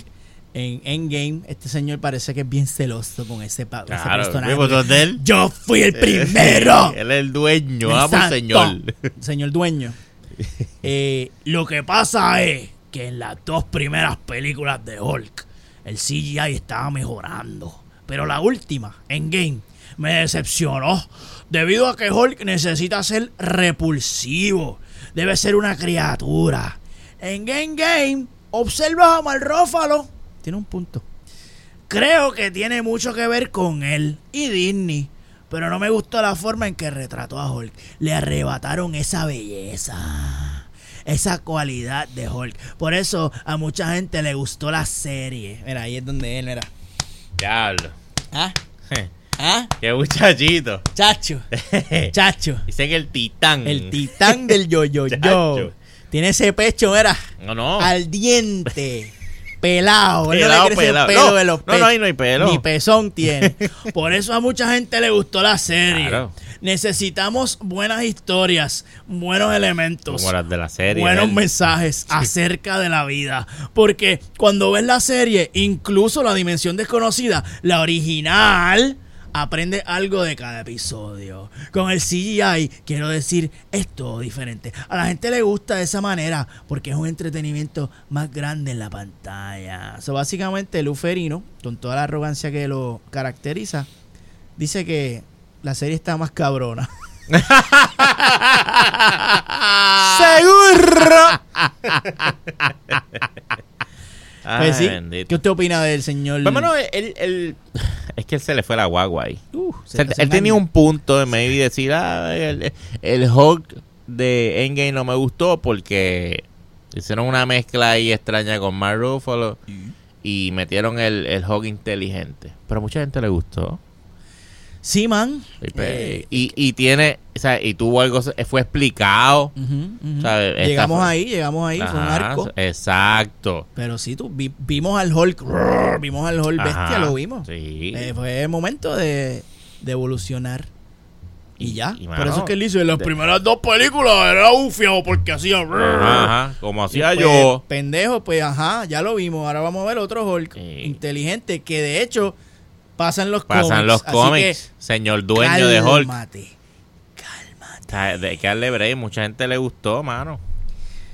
en Endgame. Este señor parece que es bien celoso con ese, pa- ese Claro, personaje. Yo fui el primero. Él es el dueño, amo Exacto. señor. Señor dueño. Eh, lo que pasa es que en las dos primeras películas de Hulk, el CGI estaba mejorando. Pero la última, Endgame, me decepcionó. Debido a que Hulk necesita ser repulsivo. Debe ser una criatura. En Endgame, observas a Malrófalo. Tiene un punto. Creo que tiene mucho que ver con él y Disney. Pero no me gustó la forma en que retrató a Hulk. Le arrebataron esa belleza. Esa cualidad de Hulk. Por eso a mucha gente le gustó la serie. Mira, ahí es donde él, mira. Diablo. ¿Ah? ¿Ah? Qué muchachito. Chacho. Chacho. Dicen el titán. El titán del yo-yo-yo. Tiene ese pecho, mira. No, no. Al diente. Pelado. Él no Pelado, le crece pelado. pelo No, de los no, pechos. no, ahí no hay pelo. Ni pezón tiene. Por eso a mucha gente le gustó la serie. Claro. Necesitamos buenas historias, buenos elementos. Como las de la serie. buenos él. mensajes acerca de la vida. Porque cuando ves la serie, incluso la dimensión desconocida, la original, aprende algo de cada episodio. Con el CGI, quiero decir, es todo diferente. A la gente le gusta de esa manera porque es un entretenimiento más grande en la pantalla. So, básicamente, Luferino, con toda la arrogancia que lo caracteriza, dice que la serie está más cabrona. ¡Seguro! Pues sí. ¿Qué usted opina del señor? Pues, mano, él, él- es que él se le fue la guagua ahí. Uh, O sea, él tenía un punto de maybe decir, ah, el, el Hulk de Endgame no me gustó porque hicieron una mezcla ahí extraña con Mark Ruffalo y metieron el, el Hulk inteligente. Pero a mucha gente le gustó. Sí, man. Pues, Eh, y, y tiene, o sea, y tuvo algo, fue explicado. Llegamos fue- ahí, llegamos ahí, fue un arco. Exacto. Pero sí, tú, vi- vimos al Hulk, vimos al Hulk bestia, lo vimos. Sí. Eh, fue el momento de, de evolucionar. Y ya. y, Por eso es que él hizo en las de- primeras dos películas era ufio porque hacía. Ajá, ajá, como hacía pues, yo. Pendejo, pues ajá, ya lo vimos. Ahora vamos a ver otro Hulk Sí. inteligente que de hecho pasan los Pasan cómics. los así cómics. Señor dueño de Hulk. cálmate, cálmate. De que darle break, mucha gente le gustó, mano.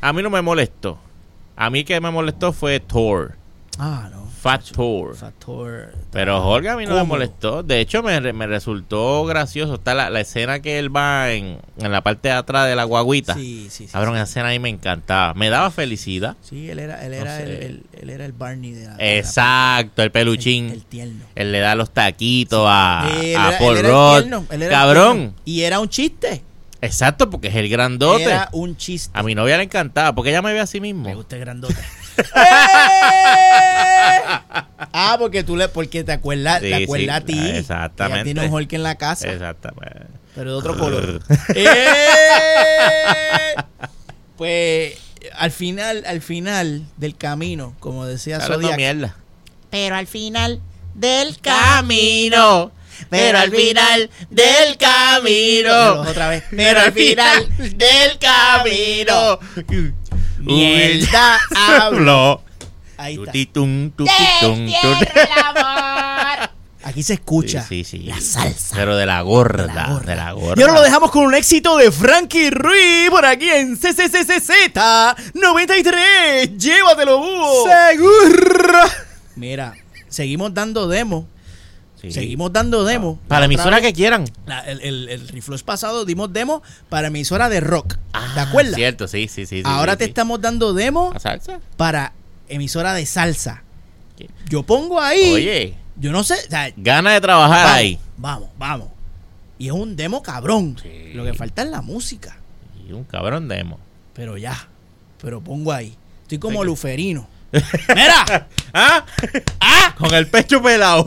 A mí no me molestó. A mí que me molestó fue Thor. Ah, no. Fat. Factor. Pero Hulk a mí no me molestó. De hecho, me, me resultó gracioso. Está la, la escena que él va en, en la parte de atrás de la guaguita. Sí, sí, sí. Cabrón, esa escena ahí me encantaba. Me daba felicidad. Sí, él era, él No era, el, él era el Barney de la. Exacto, el peluchín. El, el tierno. Él le da los taquitos a, él a era- Paul Rudd. Cabrón. Y era un chiste. Exacto, porque es el grandote. Era un chiste. A mi novia le encantaba, porque ella me ve a sí mismo. Me gusta el grandote. ah, porque tú le, porque te acuerdas, Sí, te acuerdas sí, a ti. exactamente. Ella tiene un Hulk en la casa, Exactamente. pero de otro color. ¡Eh! Pues al final, al final del camino, como decía Zodiac, mierda. Pero al final del Camino, pero al final del camino. otra vez. Pero al final del camino. Mierda, hablo. Ahí está. Tutitum, tutitum. Aquí se escucha. Sí, sí, sí. La salsa. Pero de la gorda, De la gorda. de la gorda. Y ahora lo dejamos con un éxito de Frankie Ruiz por aquí en CCCZ 93. Llévatelo, búho. Seguro. Mira, seguimos dando demo. Sí. Seguimos dando demo. Para la emisora vez, que quieran. la- el, el, el pasado dimos demo para emisora de rock. ¿Te Ah, acuerdas? Cierto, sí, sí, sí. sí, Ahora sí, te sí. estamos dando demo ¿A salsa? para emisora de salsa. Yo pongo ahí. Oye, Yo no sé. o sea, gana de trabajar vamos, ahí. Vamos, vamos. Y es un demo cabrón. Sí. Lo que falta es la música. Y un cabrón demo. Pero ya. Pero pongo ahí. Estoy como luferino. ¡Mira! ¿Ah? ¿Ah? Con el pecho pelado.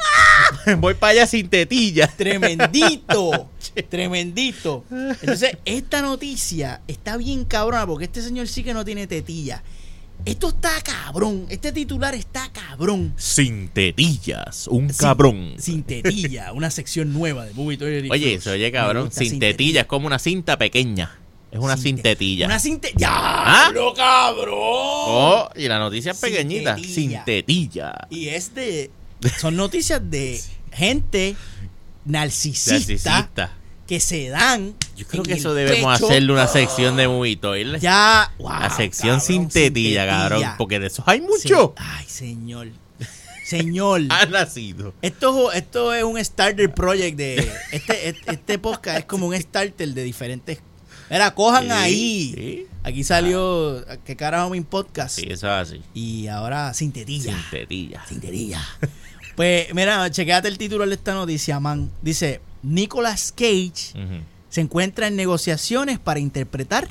Voy para allá sin tetilla. Tremendito. tremendito. Entonces, esta noticia está bien cabrona porque este señor sí que no tiene tetilla. Esto está cabrón. Este titular está cabrón. Sin tetillas. Un Sin- cabrón. Sin tetilla. Una sección nueva de Movie Eric Oye, Cruz. se oye cabrón. Sin. Es como una cinta pequeña. Es una Sin sin te- tetilla. Una sin tetilla. ¿Ah? ¡Diablo, cabrón! Oh, y la noticia es pequeñita. tetilla. Sin tetilla. Y es de. Son noticias de gente narcisista, Narcisista. Que se dan. Yo creo que eso debemos pecho. hacerle una sección de movito. Ya. wow, La sección cabrón, sin tetilla, cabrón. tetilla. Porque de esos hay Sí. mucho. Ay, señor. Señor. Ha nacido. Esto, esto es un starter project de. Este, este, este podcast es como un starter de diferentes. Mira, cojan Sí, ahí. sí. Aquí salió. ¿Qué carajo mi podcast? Sí, eso es así. Y ahora sin tetilla. Sin tetilla. Sin tetilla. Pues mira, chequéate el título de esta noticia, man. Dice: Nicolas Cage se encuentra en negociaciones para interpretar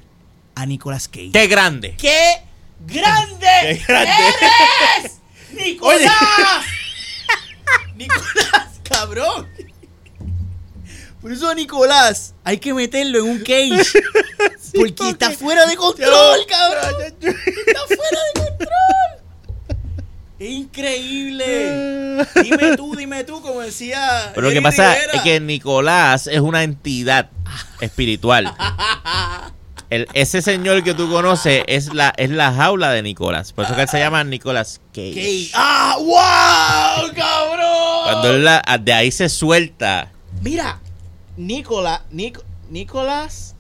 a Nicolas Cage. ¡Qué grande! ¡Qué grande! ¡Qué grande! eres! ¡Nicolás! ¡Nicolás, cabrón! Por eso Nicolás hay que meterlo en un cage. porque está fuera de control, cabrón. Está fuera de control. Increíble. Dime tú, dime tú, como decía. Pero lo que pasa Rivera. es que Nicolás es una entidad espiritual. El- ese señor que tú conoces es la, es la jaula de Nicolás. Por eso que él se llama Nicolás Cage. ¡Ah! ¡Wow! ¡Cabrón! Cuando él la- de ahí se suelta. Mira, Nicolás, Nic- Nicolás,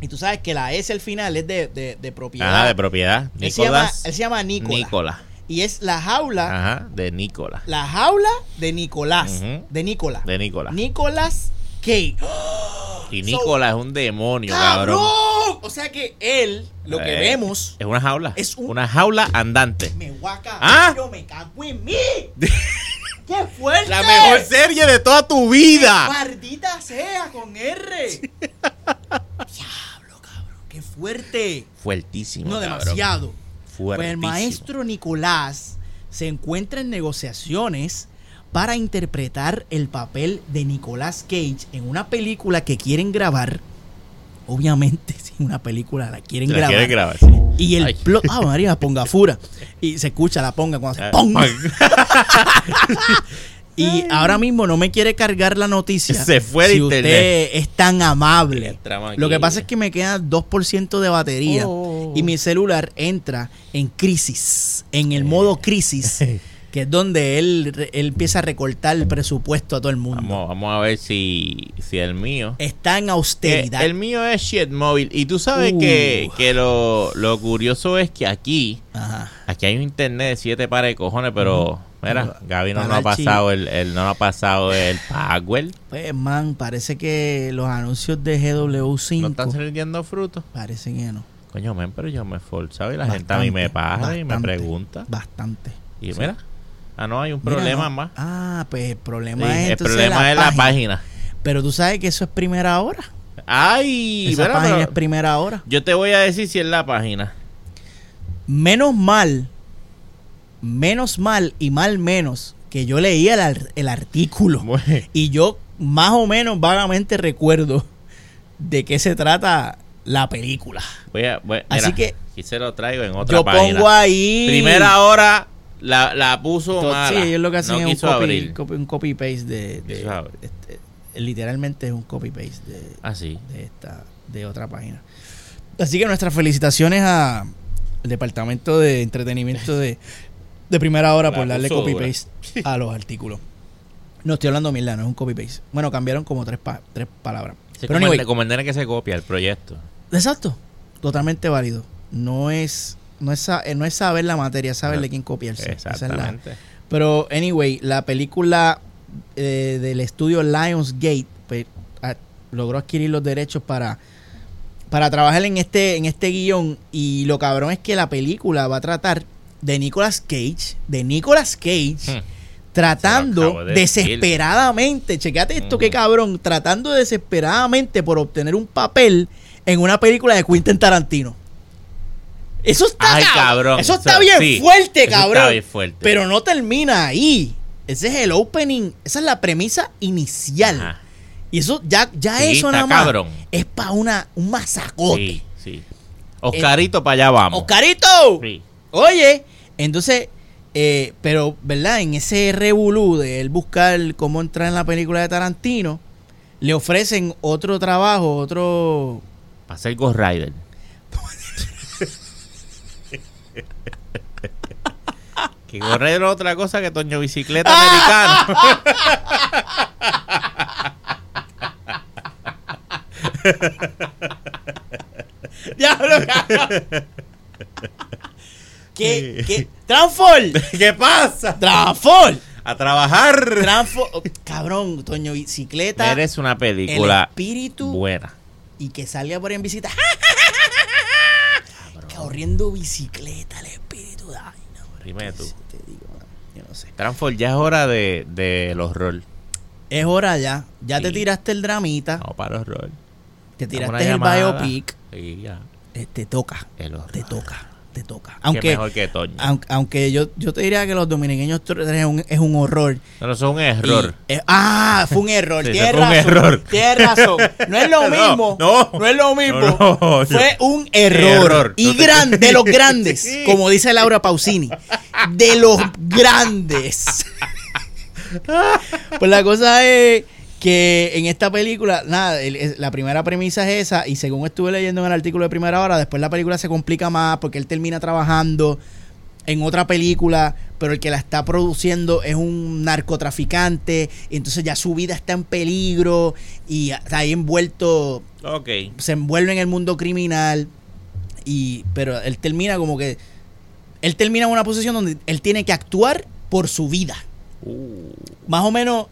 y tú sabes que la S al final es de, de, de propiedad. Ah, de propiedad. él, se llama, Nicolás. él se llama Nicolás. Nicolás. Y es la jaula, Ajá, de Nicolás. la jaula de Nicolás. De Nicolás. De Nicolás. Nicolás Cage. Y So- Nicolás es un demonio, cabrón. ¡Cabrón! O sea que él, lo que Eh, vemos, Es una jaula. Es un- Una jaula andante. me guaca. ¿Ah? Yo me cago en mí. ¡Qué fuerte! La mejor serie de toda tu vida. Maldita sea con R. Diablo, cabrón. Qué fuerte. Fuertísimo. No cabrón. Pues el maestro Nicolás se encuentra en negociaciones para interpretar el papel de Nicolás Cage en una película que quieren grabar. Obviamente, si una película la quieren La grabar. quiere grabar, sí. Y el plot. Ah, María, ponga fura. Y se escucha la ponga cuando hace Ah, Y ahora mismo no me quiere cargar la noticia. Se fue el si internet. usted es tan amable. Lo que pasa es que me queda 2% de batería Oh. y mi celular entra en crisis, en el modo crisis, que es donde él, él empieza a recortar el presupuesto a todo el mundo. Vamos, vamos a ver si, si el mío. Está en austeridad. el mío es shit móvil. Y tú sabes Uh. que, que lo, lo curioso es que aquí, Ajá. aquí hay un internet de siete pares de cojones, pero mira, Gaby no nos ha pasado el, el- no ha pasado el Power. Pues, man, parece que los anuncios de GW5 No están saliendo frutos. parecen que no. Coño, men, pero yo me he esforzado y la gente a mí me Bastante, para y me pregunta. Bastante. Y Sí. mira, ah, no, hay un Mira, problema no. más. Ah, pues el problema Sí, es el entonces problema es la página. Pero tú sabes que eso es primera hora. Ay, Esa mira, página pero es primera hora. yo te voy a decir si es la página. Menos mal, menos mal y mal menos que yo leí el, ar- el artículo. Bueno, Y yo más o menos vagamente recuerdo de qué se trata la película. voy a, voy- Así mira, que- se lo traigo en otra yo página. pongo ahí. Primera hora la, la puso To- mala. Sí, ellos lo que hacen no es un copy, un copy paste de. este, literalmente es un copy paste de, Ah, sí. de esta de otra página. Así que nuestras felicitaciones a al departamento de entretenimiento de, de primera hora La por darle puso copy dura. paste a los artículos. No estoy hablando mierda, no es un copy paste. Bueno, cambiaron como tres, pa- tres palabras. Sí, Pero como, anyway, el, como el nene que se copia el proyecto. exacto, totalmente válido. No es no es, eh, no es saber la materia, es saber de quién copiarse. Esa es la- Exactamente. pero, anyway, la película eh, del estudio Lionsgate pues, a- logró adquirir los derechos para, para trabajar en este, en este guion. Y lo cabrón es que la película va a tratar de Nicolas Cage, de Nicolas Cage, Hmm. tratando de desesperadamente, checate esto, qué cabrón, tratando desesperadamente por obtener un papel en una película de Quentin Tarantino. Eso está Ay, cabrón. cabrón. Eso está bien sí, fuerte, eso está cabrón. bien fuerte. Pero no termina ahí. Ese es el opening, esa es la premisa inicial. Ajá. Y eso ya ya Sí, eso nada más cabrón. es para una un masacote. Sí, sí. Oscarito, para allá vamos. Oscarito. Sí. Oye, entonces, eh, pero, ¿verdad? En ese revolú de él buscar cómo entrar en la película de Tarantino, le ofrecen otro trabajo, otro... Para ser Ghost Rider. que Ghost Rider es otra cosa que Toño Bicicleta Americano. ¡Diablo! ¿Qué? ¿Qué? ¡Transform! ¿Qué pasa? ¡Transform! A trabajar. Transform... oh, Cabrón, Toño Bicicleta, Eres una el película espíritu buena. y que salga por ahí en visita. Corriendo bicicleta, el espíritu. Ay, no, Dime tú. Te digo, yo no sé. Transform, ya es hora de, de los rol. Es hora ya. Ya te tiraste el dramita. Vamos para los rol. te tiraste el llamada. biopic. Sí, ya. eh, te toca. El horror. Te toca. Te toca. Qué Aunque, mejor que Toño. aunque, aunque yo, yo te diría que los dominiqueños es un, es un horror. No, eso es un error. Y- eh, ah, fue un error. Sí, tienes un razón. error. Tienes razón. No es lo No, mismo. no. es lo mismo. No, no, fue un error. Error. Y No grande, de los grandes. Sí. Como dice Laura Pausini. De los grandes. pues la cosa es que en esta película, nada, el- la primera premisa es esa. Y según estuve leyendo en el artículo de primera hora, después la película se complica más porque él termina trabajando en otra película, pero el que la está produciendo es un narcotraficante, y entonces ya su vida está en peligro y está ahí envuelto, Ok. se envuelve en el mundo criminal, y pero él termina como que, él termina en una posición donde él tiene que actuar por su vida. Uh, Más o menos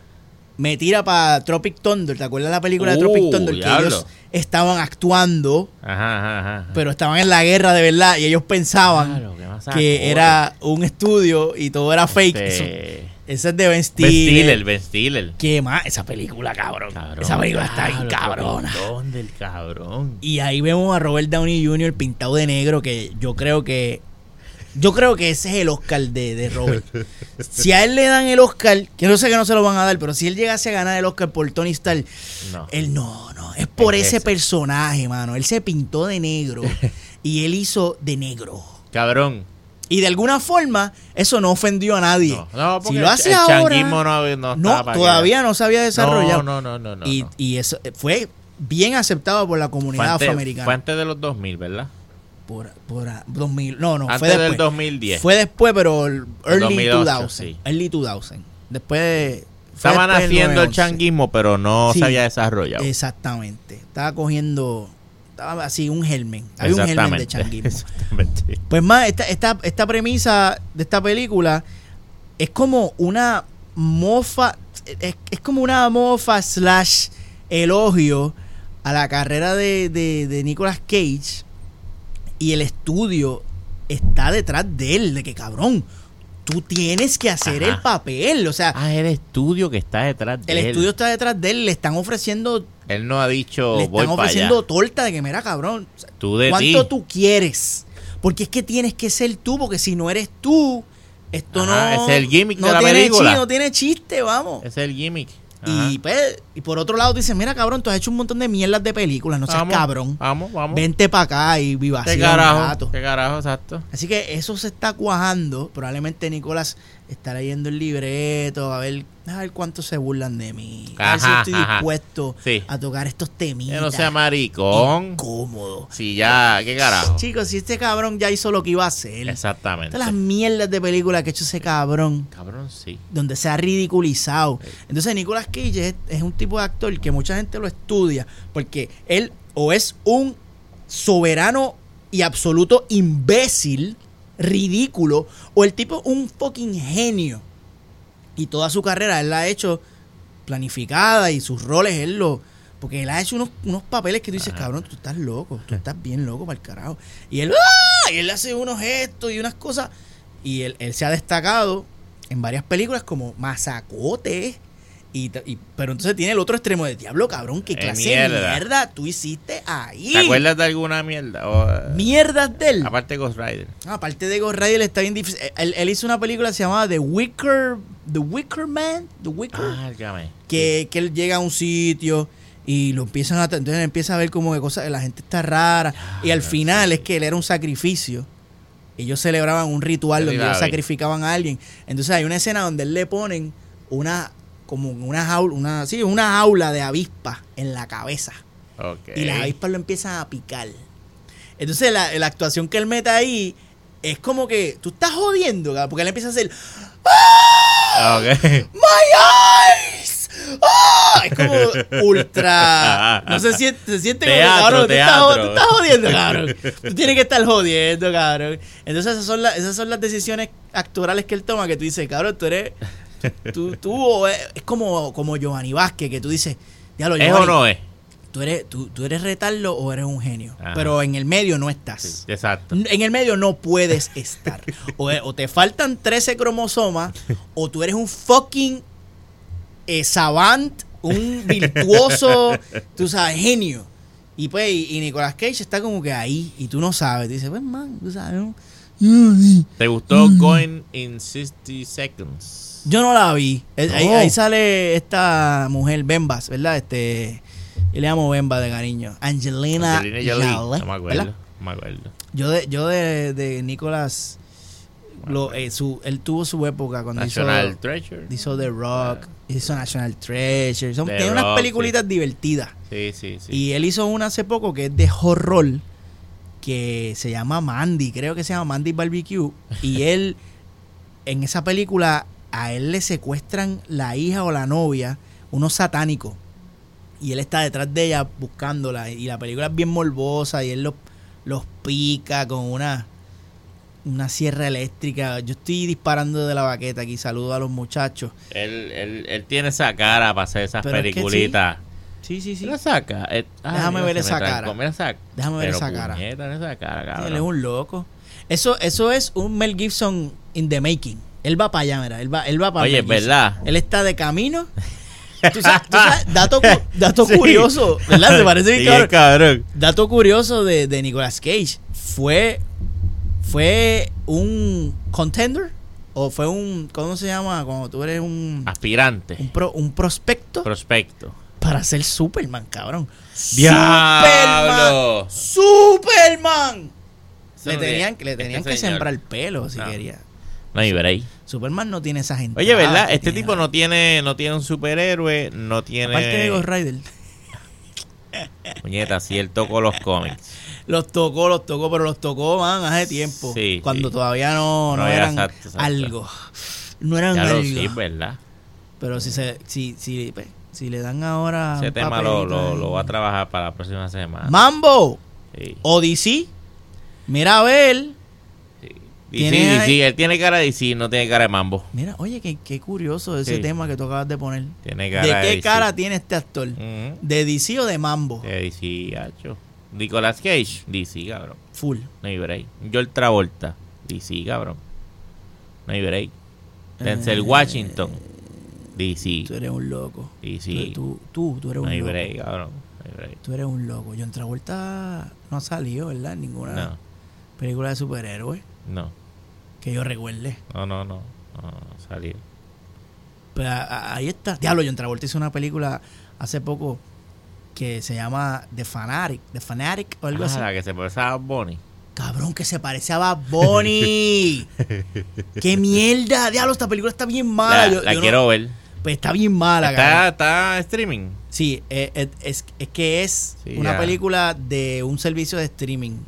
me tira para Tropic Thunder, ¿te acuerdas de la película de Uh, Tropic Thunder? Que ellos estaban actuando, ajá, ajá, ajá. pero estaban en la guerra de verdad y ellos pensaban Claro, que era un estudio y todo era fake. Eso, Este, ese es de Ben Ben Stiller. Ben Stiller. ¿Qué más? Esa película, cabrón. Cabrón, Esa película está bien cabrona. ¿Dónde el cabrón? Y ahí vemos a Robert Downey Jr. pintado de negro, que yo creo que. Yo creo que ese es el Oscar de, de Robert. Si a él le dan el Oscar, que no sé que no se lo van a dar, pero si él llegase a ganar el Oscar por Tony Stark, No. él no, no. Es por Es ese ese. personaje, mano. Él se pintó de negro y él hizo de negro. Cabrón. Y de alguna forma, eso no ofendió a nadie. No, no porque si lo hace el, ahora. changuismo no, no, No, todavía no se había desarrollado. No, no, no, no. no, y, y eso eh, fue bien aceptado por la Fue comunidad antes, afroamericana. fue antes de los 2000, ¿verdad? Por, por ah, 2000. No, no, antes fue después. del 2010. Fue después, pero el early 2008, 2000. sí. Early 2000. Después. fue Estaban haciendo el 9/11. changuismo, pero no Sí. se había desarrollado. Exactamente. Estaba cogiendo. Estaba así, un germen. Había un germen de changuismo. Exactamente. Pues más, esta, esta, esta premisa de esta película es como una mofa, es, es como una mofa slash elogio a la carrera de, de, de Nicolas Cage y el estudio está detrás de él, de que cabrón, tú tienes que hacer Ajá. el papel, o sea, Ah, el estudio que está detrás de el él. estudio está detrás de él, le están ofreciendo, Él no ha dicho, le están ofreciendo torta de que mira cabrón, o sea, Tú de ¿Cuánto ti. tú quieres? Porque es que tienes que ser tú, porque si no eres tú, esto Ajá, no. es el gimmick no de la tiene película. chi- no tiene chiste, vamos. Es el gimmick. Y, pues, y por otro lado dices, mira cabrón, tú has hecho un montón de mierdas de películas, no seas vamos, cabrón. Vamos, vamos. Vente para acá y viva ¿Qué carajo? ¿Qué carajo? Exacto. Así que eso se está cuajando. Probablemente Nicolás está leyendo el libreto, a ver, a ver cuánto se burlan de mí. A ver si estoy ajá. dispuesto Sí. a tocar estos temitas. Que no sea maricón. Incómodo. Si ya, ¿qué carajo? Chicos, si este cabrón ya hizo lo que iba a hacer. Exactamente. Todas las mierdas de películas que ha hecho ese cabrón, Cabrón, sí. donde se ha ridiculizado. Entonces, Nicolas Cage es, es un tipo de actor que mucha gente lo estudia, porque él o es un soberano y absoluto imbécil, ridículo, o el tipo un fucking genio. Y toda su carrera él la ha hecho planificada y sus roles él lo. Porque él ha hecho unos, unos papeles que tú dices, cabrón, tú estás loco, tú estás bien loco para el carajo. Y él, ¡ah! y él hace unos gestos y unas cosas. Y él, él se ha destacado en varias películas como Mazacote. Y, pero entonces tiene el otro extremo de diablo, cabrón, qué Eh, clase mierda. de mierda tú hiciste ahí. ¿Te acuerdas de alguna mierda? O, eh, Mierdas de él. aparte de Ghost Rider. Ah, aparte de Ghost Rider está bien difícil. Él, él hizo una película que se llamaba The Wicker, The Wicker Man, The Wicker, Ah, que, que él llega a un sitio y lo empiezan a entonces empieza a ver como que cosas, la gente está rara y al final es que él era un sacrificio. Ellos celebraban un ritual donde ellos sacrificaban a alguien. Entonces hay una escena donde él le ponen una como una jaula, una sí, una jaula de avispa en la cabeza y las avispas lo empiezan a picar. Entonces la, la actuación que él mete ahí es como que tú estás jodiendo, cabrón, porque él empieza a hacer Ah. ¡My eyes! ¡Ah! Es como ultra. No se siente, se siente como Teatro, cabrón, tú estás, teatro. tú estás jodiendo, cabrón. Tú tienes que estar jodiendo, cabrón. Entonces esas son, las esas son las decisiones actorales que él toma que tú dices, cabrón, tú eres. Tú, tú o es, como, como Giovanni Vázquez, que tú dices, ya lo ¿Es o no es? tú eres, tú, tú eres retardo o eres un genio. Ajá. Pero en el medio no estás. Exacto. En el medio no puedes estar. O, o te faltan 13 cromosomas, o tú eres un fucking eh, savant, un virtuoso, tú sabes, genio. Y pues, y, y Nicolas Cage está como que ahí, y tú no sabes. Dices, pues, man, tú sabes, ¿no? ¿Te gustó Going in 60 Seconds? Yo no la vi. Ahí, sale esta mujer, Bembas, ¿verdad? Este, yo le llamo Bemba de cariño. Angelina, Angelina Jolie. No me ¿verdad? acuerdo. No me acuerdo. Yo de, yo de, de Nicolas, lo, eh, su, él tuvo su época cuando National hizo, Treasure. hizo The Rock, hizo National Treasure. Son, tiene unas peliculitas divertidas. Sí, sí, sí. Y él hizo una hace poco que es de horror, que se llama Mandy, creo que se llama Mandy Barbecue. Y él, en esa película, a él le secuestran la hija o la novia, unos satánicos. Y él está detrás de ella buscándola. Y la película es bien morbosa y él los, los pica con una, una sierra eléctrica. Yo estoy disparando de la baqueta aquí. Saludo a los muchachos. Él, él, él tiene esa cara para hacer esas Pero es que peliculitas. Sí, sí, sí. Mira esa cara. Eh, Déjame ver esa cara. Esa Déjame ver esa cara. puñeta, esa cara, Sí, él es un loco. Eso, eso es un Mel Gibson in the making. Él va para allá, mira. Él va, él va para Oye. ¿verdad? Él está de camino. Tú sabes, tú sabes, dato, cu- dato Sí. curioso, ¿verdad? ¿Te parece bien Sí, cabrón? cabrón. Dato curioso de, de Nicolas Cage. Fue, fue un contender o fue un, ¿cómo se llama? Cuando tú eres un, Aspirante. un, pro- un prospecto Prospecto. para ser Superman, cabrón. ¡Diablo! Superman. Eso Le tenían, le tenían este que señor. sembrar el pelo si No. quería. No hay break. Superman no tiene esa gente. Oye, ¿verdad? Este tipo no tiene, no tiene un superhéroe, no tiene. Aparte de Ghost Rider. Puñeta, sí, él tocó los cómics. Los tocó, los tocó, pero los tocó, man, hace tiempo. Sí, cuando sí. todavía no, no eran exacto, exacto. algo. No eran Ya algo. sí, ¿verdad? pero si se, si, si, pues, si le dan ahora. Ese un tema lo, lo, lo va a trabajar para la próxima semana. Mambo, Sí, Odyssey. Mira a ver. Sí. ¿Tiene ahí? DC, él tiene cara de DC, no tiene cara de mambo. Mira, oye, qué, qué curioso ese Sí. tema que tú acabas de poner. Tiene cara ¿De de qué DC. cara tiene este actor? ¿De DC o de Mambo? De DC, hacho. Nicolas Cage, DC, cabrón. Full. No hay break. Joel Travolta, DC, cabrón. No hay break. Denzel Eh, Washington, DC, Tú eres un loco. DC. Tú, tú, tú eres No un hay loco. break, cabrón. No hay break. Tú eres un loco. John Travolta no ha salido, ¿verdad? En ninguna No, película de superhéroes no, que yo recuerde. no, no, no. No, no, salió. Pero a- a- ahí está. Diablo, John Travolta hizo una película hace poco que se llama The Fanatic. The Fanatic o algo Ah, así. la que se parece a Bonnie. Cabrón, que se parece a Bad Bunny. ¡Qué mierda! Diablo, esta película está bien mala. La, Yo- la yo no- quiero ver. pues está bien mala. Está, está streaming. Sí, eh, eh, es, es que es Sí, una ya. película de un servicio de streaming.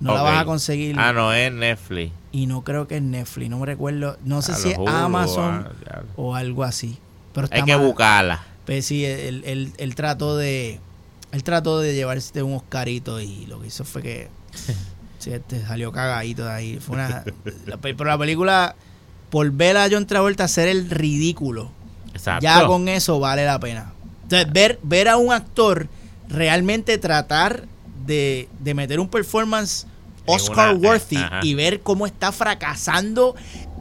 No la vas a conseguir. Ah, no, es Netflix. Y no creo que es Netflix, no me recuerdo. No sé A si es Hulu, Amazon ah, o algo así. Pero está Hay que buscarla. Pues sí, él, él, él trató de. Él trató de llevarse un Oscarito y lo que hizo fue que. sí, este, salió cagadito de ahí. Fue una. la pero la película, por ver a John Travolta hacer el ridículo, Exacto. ya con eso vale la pena. Entonces, ver, ver a un actor realmente tratar de, de meter un performance Oscar una- worthy ajá. y ver cómo está fracasando,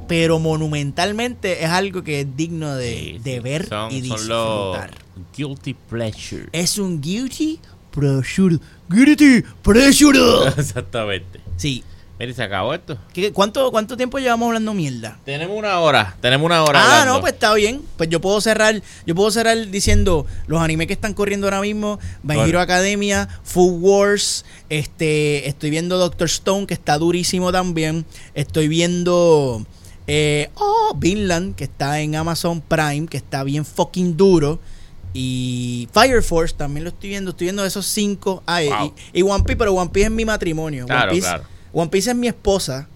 pero monumentalmente es algo que es digno de, Sí, de sí. ver son, y son disfrutar. guilty pleasure. Es un guilty pleasure. Guilty pleasure. Exactamente. Sí. Mira, y se acabó esto. ¿Qué- cuánto, ¿Cuánto tiempo llevamos hablando mierda? Tenemos una hora. Tenemos una hora. Ah, hablando. no, pues está bien. Pues yo puedo cerrar, yo puedo cerrar diciendo los animes que están corriendo ahora mismo, My. Hero Academia, Food Wars, este, estoy viendo Doctor Stone, que está durísimo también. Estoy viendo eh, oh, Vinland, que está en Amazon Prime, que está bien fucking duro. Y Fire Force también lo estoy viendo. Estoy viendo esos cinco. Ah, y- Wow. y, y One Piece, pero One Piece es mi matrimonio. Claro, One, Piece, claro. One Piece es mi esposa.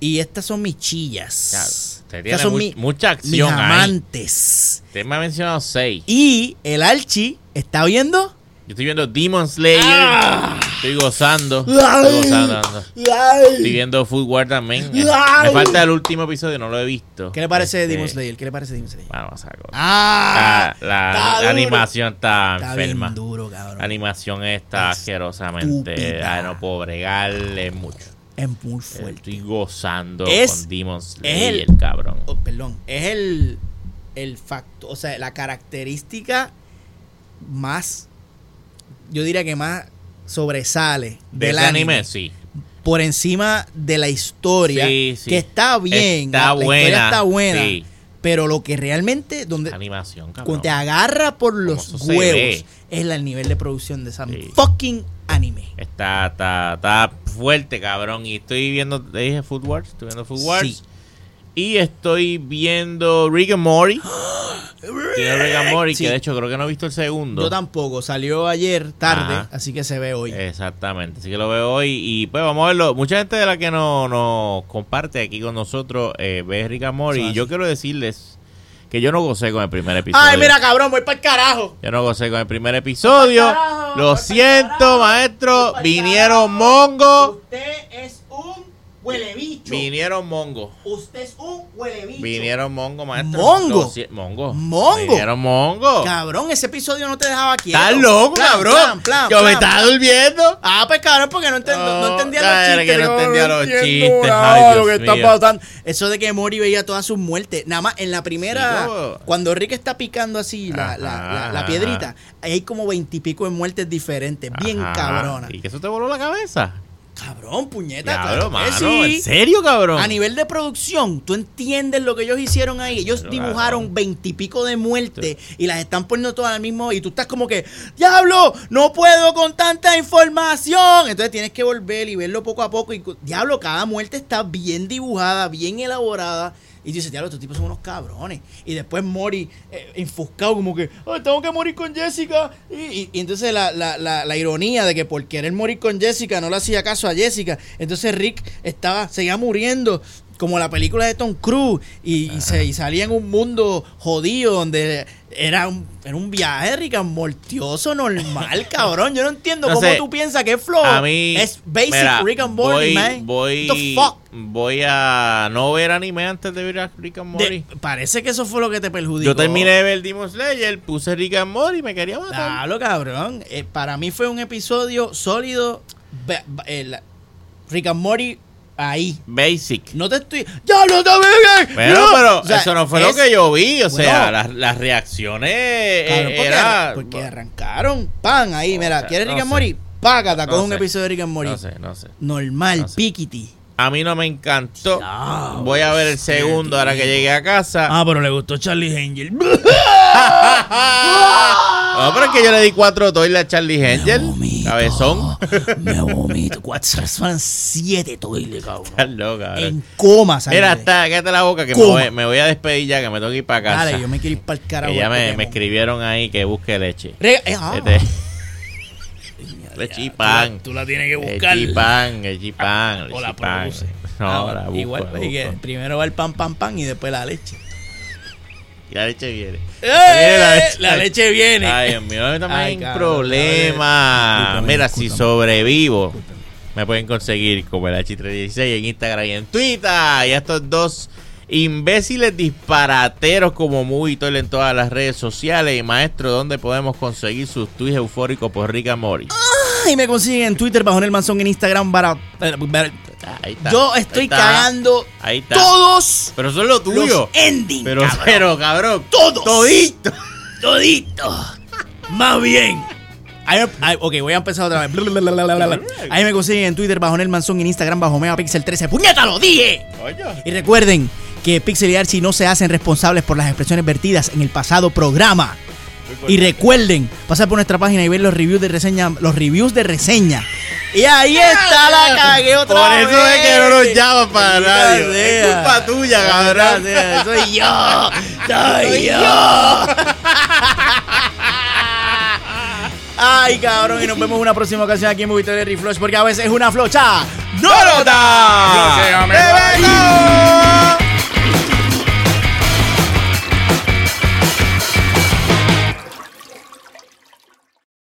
Y estas son mis chillas. Claro. Usted Estas tiene son mu- mi- mucha mis acción ahí. amantes. Usted me ha mencionado seis. Y el Archie está viendo. Yo estoy viendo Demon Slayer. Ah. Estoy gozando. Estoy gozando. Estoy viendo Food War también. Me falta el último episodio, no lo he visto. ¿Qué le parece Este, Demon Slayer? ¿Qué le parece de Demon Slayer? Bueno, saco. Ah, la, la- está la duro. animación está, está enferma. bien duro, cabrón. La animación está asquerosamente. Estúpida. Ay, no puedo bregarle mucho. es muy fuerte. Estoy gozando Es- con Demon es Slayer, el- cabrón. Oh, perdón, es el, el facto, o sea, la característica más yo diría que más sobresale De del ese anime, anime, sí. por encima de la historia, Sí, sí. que está bien, Está la, la buena. historia está buena, sí. pero lo que realmente donde Animación, cuando te agarra por los huevos es el nivel de producción de esa fucking anime. Está, está, está fuerte, cabrón. Y estoy viendo, te dije Food Wars, estoy viendo Food Wars. Sí. Y estoy viendo Rick and Morty. Tiene Rick and Morty, Sí. que de hecho creo que no he visto el segundo. Yo tampoco, salió ayer tarde, Ajá. así que se ve hoy. Exactamente, así que lo veo hoy y pues vamos a verlo. Mucha gente de la que nos no comparte aquí con nosotros eh, ve Rick and Morty y yo quiero decirles que yo no gocé con el primer episodio. Ay, mira, cabrón, voy para el carajo. Yo no gocé con el primer episodio. carajo, Lo siento, carajo, maestro. Vinieron mongos. Usted es huele bicho. Vinieron mongos. Usted es un huele bicho. Vinieron mongo, maestro. ¿Mongo? Mongo. ¿Mongo? Vinieron mongo. Cabrón, ese episodio no te dejaba quieto. Estás loco, Plan, cabrón. plan, plan, Yo me estaba durmiendo. Ah, pues cabrón, porque no, no- entendía los chistes. que no entendía los chistes, nada ay, de Dios lo que está pasando. Eso de que Mori veía todas sus muertes. Nada más en la primera, Sí, cuando Rick está picando así la, la, la- piedrita, hay como veintipico de muertes diferentes. Bien Ajá. cabrona. ¿Y que eso te voló la cabeza? Cabrón, puñeta. Claro, mano. sí. ¿En serio, cabrón? A nivel de producción, tú entiendes lo que ellos hicieron ahí. Ellos dibujaron veintipico de muertes y las están poniendo todas al mismo. Y tú estás como que, ¡Diablo! ¡No puedo con tanta información! Entonces tienes que volver y verlo poco a poco. Y, diablo, cada muerte está bien dibujada, bien elaborada. Y dices, diablo, estos tipos son unos cabrones. Y después Mori, eh, enfuscado, como que, "Ay, tengo que morir con Jessica. Y, y- y entonces la, la- la- la ironía de que por querer morir con Jessica no le hacía caso a Jessica. Entonces Rick estaba, seguía muriendo. Como la película de Tom Cruise. Y, y se, y salía en un mundo jodido donde era un, era un viaje Rick and mortioso normal, cabrón. Yo no entiendo No cómo sé, tú piensas que es flow. A mí. es basic mira, Rick and Morty, voy, man. Voy, the fuck? voy a no ver anime antes de ver a Rick and Morty. De- parece que eso fue lo que te perjudicó. Yo terminé de ver Demon Slayer, puse Rick and Morty y me quería matar. Hablo, cabrón. Eh, para mí fue un episodio sólido. Ba- ba- el- Rick and Morty ahí. Basic. No te estoy. ¡Ya lo también! Bueno, pero O sea, eso no fue es- lo que yo vi. O sea, Bueno. las, las reacciones Cabrón, porque, era... porque arrancaron. Pan ahí, No mira. ¿Quieres no Rick and. Morty? Págata No con un episodio de Rick and Morty. No sé, no sé. Normal, No sé. piquiti. A mí no me encantó. Voy a ver el segundo ahora que llegue a casa. Ah, pero le gustó Charlie Angel. No, pero es que yo le di cuatro toiles a Charlie Angel. vomito. Cabezón. Me vomito. Cuatro, son siete toiles, cabrón. Estás loca. En coma, ¿sabes? Mira, está, cállate la boca que me voy, me voy a despedir ya, que me tengo que ir para casa. Dale, yo me quiero ir para el carajo. ya al me, escribieron ahí que busque leche. Re- eh, ah. Este- leche y pan. Tú la tienes que buscar. Leche y pan, leche y pan, leche O la produce. No, Ah, la busco, igual, la busco. primero va el pan, pan, pan y después la leche. Y la leche viene. ¡Eh! la leche. La leche viene. Ay, Dios mío, también Ay, hay un problema. Mira, si sobrevivo, me pueden conseguir como el H316 en Instagram y en Twitter. Y a estos dos imbéciles disparateros como Movitol en todas las redes sociales. Y maestro, ¿dónde podemos conseguir sus tweets eufóricos por Rick and Morty? Y me consiguen en Twitter bajo el manzón en Instagram para. para- para- Ahí está. yo ahí estoy está, cagando Ahí está. todos Pero eso es lo tuyo. los endings. Pero, cabrón. pero, cabrón. Todos. Todito. Todito. Más bien. Ahí, ahí- ok, voy a empezar otra vez. Ahí me consiguen en Twitter bajo el manzón en Instagram bajo Megapixel 13. ¡Puñeta, lo dije! Y recuerden que Pixel y Archie no se hacen responsables por las expresiones vertidas en el pasado programa. Y recuerden pasar por nuestra página y ver los reviews de reseña, los reviews de reseña. Y ahí está la cagué otra Por vez. eso es que no nos llaman para Maldita radio. Es culpa tuya, cabrón. Soy yo. Soy yo. Ay, cabrón, y nos vemos en una próxima ocasión aquí en Movie Terry Flush, porque a veces es una flocha. ¡No! ¡Nota! ¡Déjame ¡Bebeto!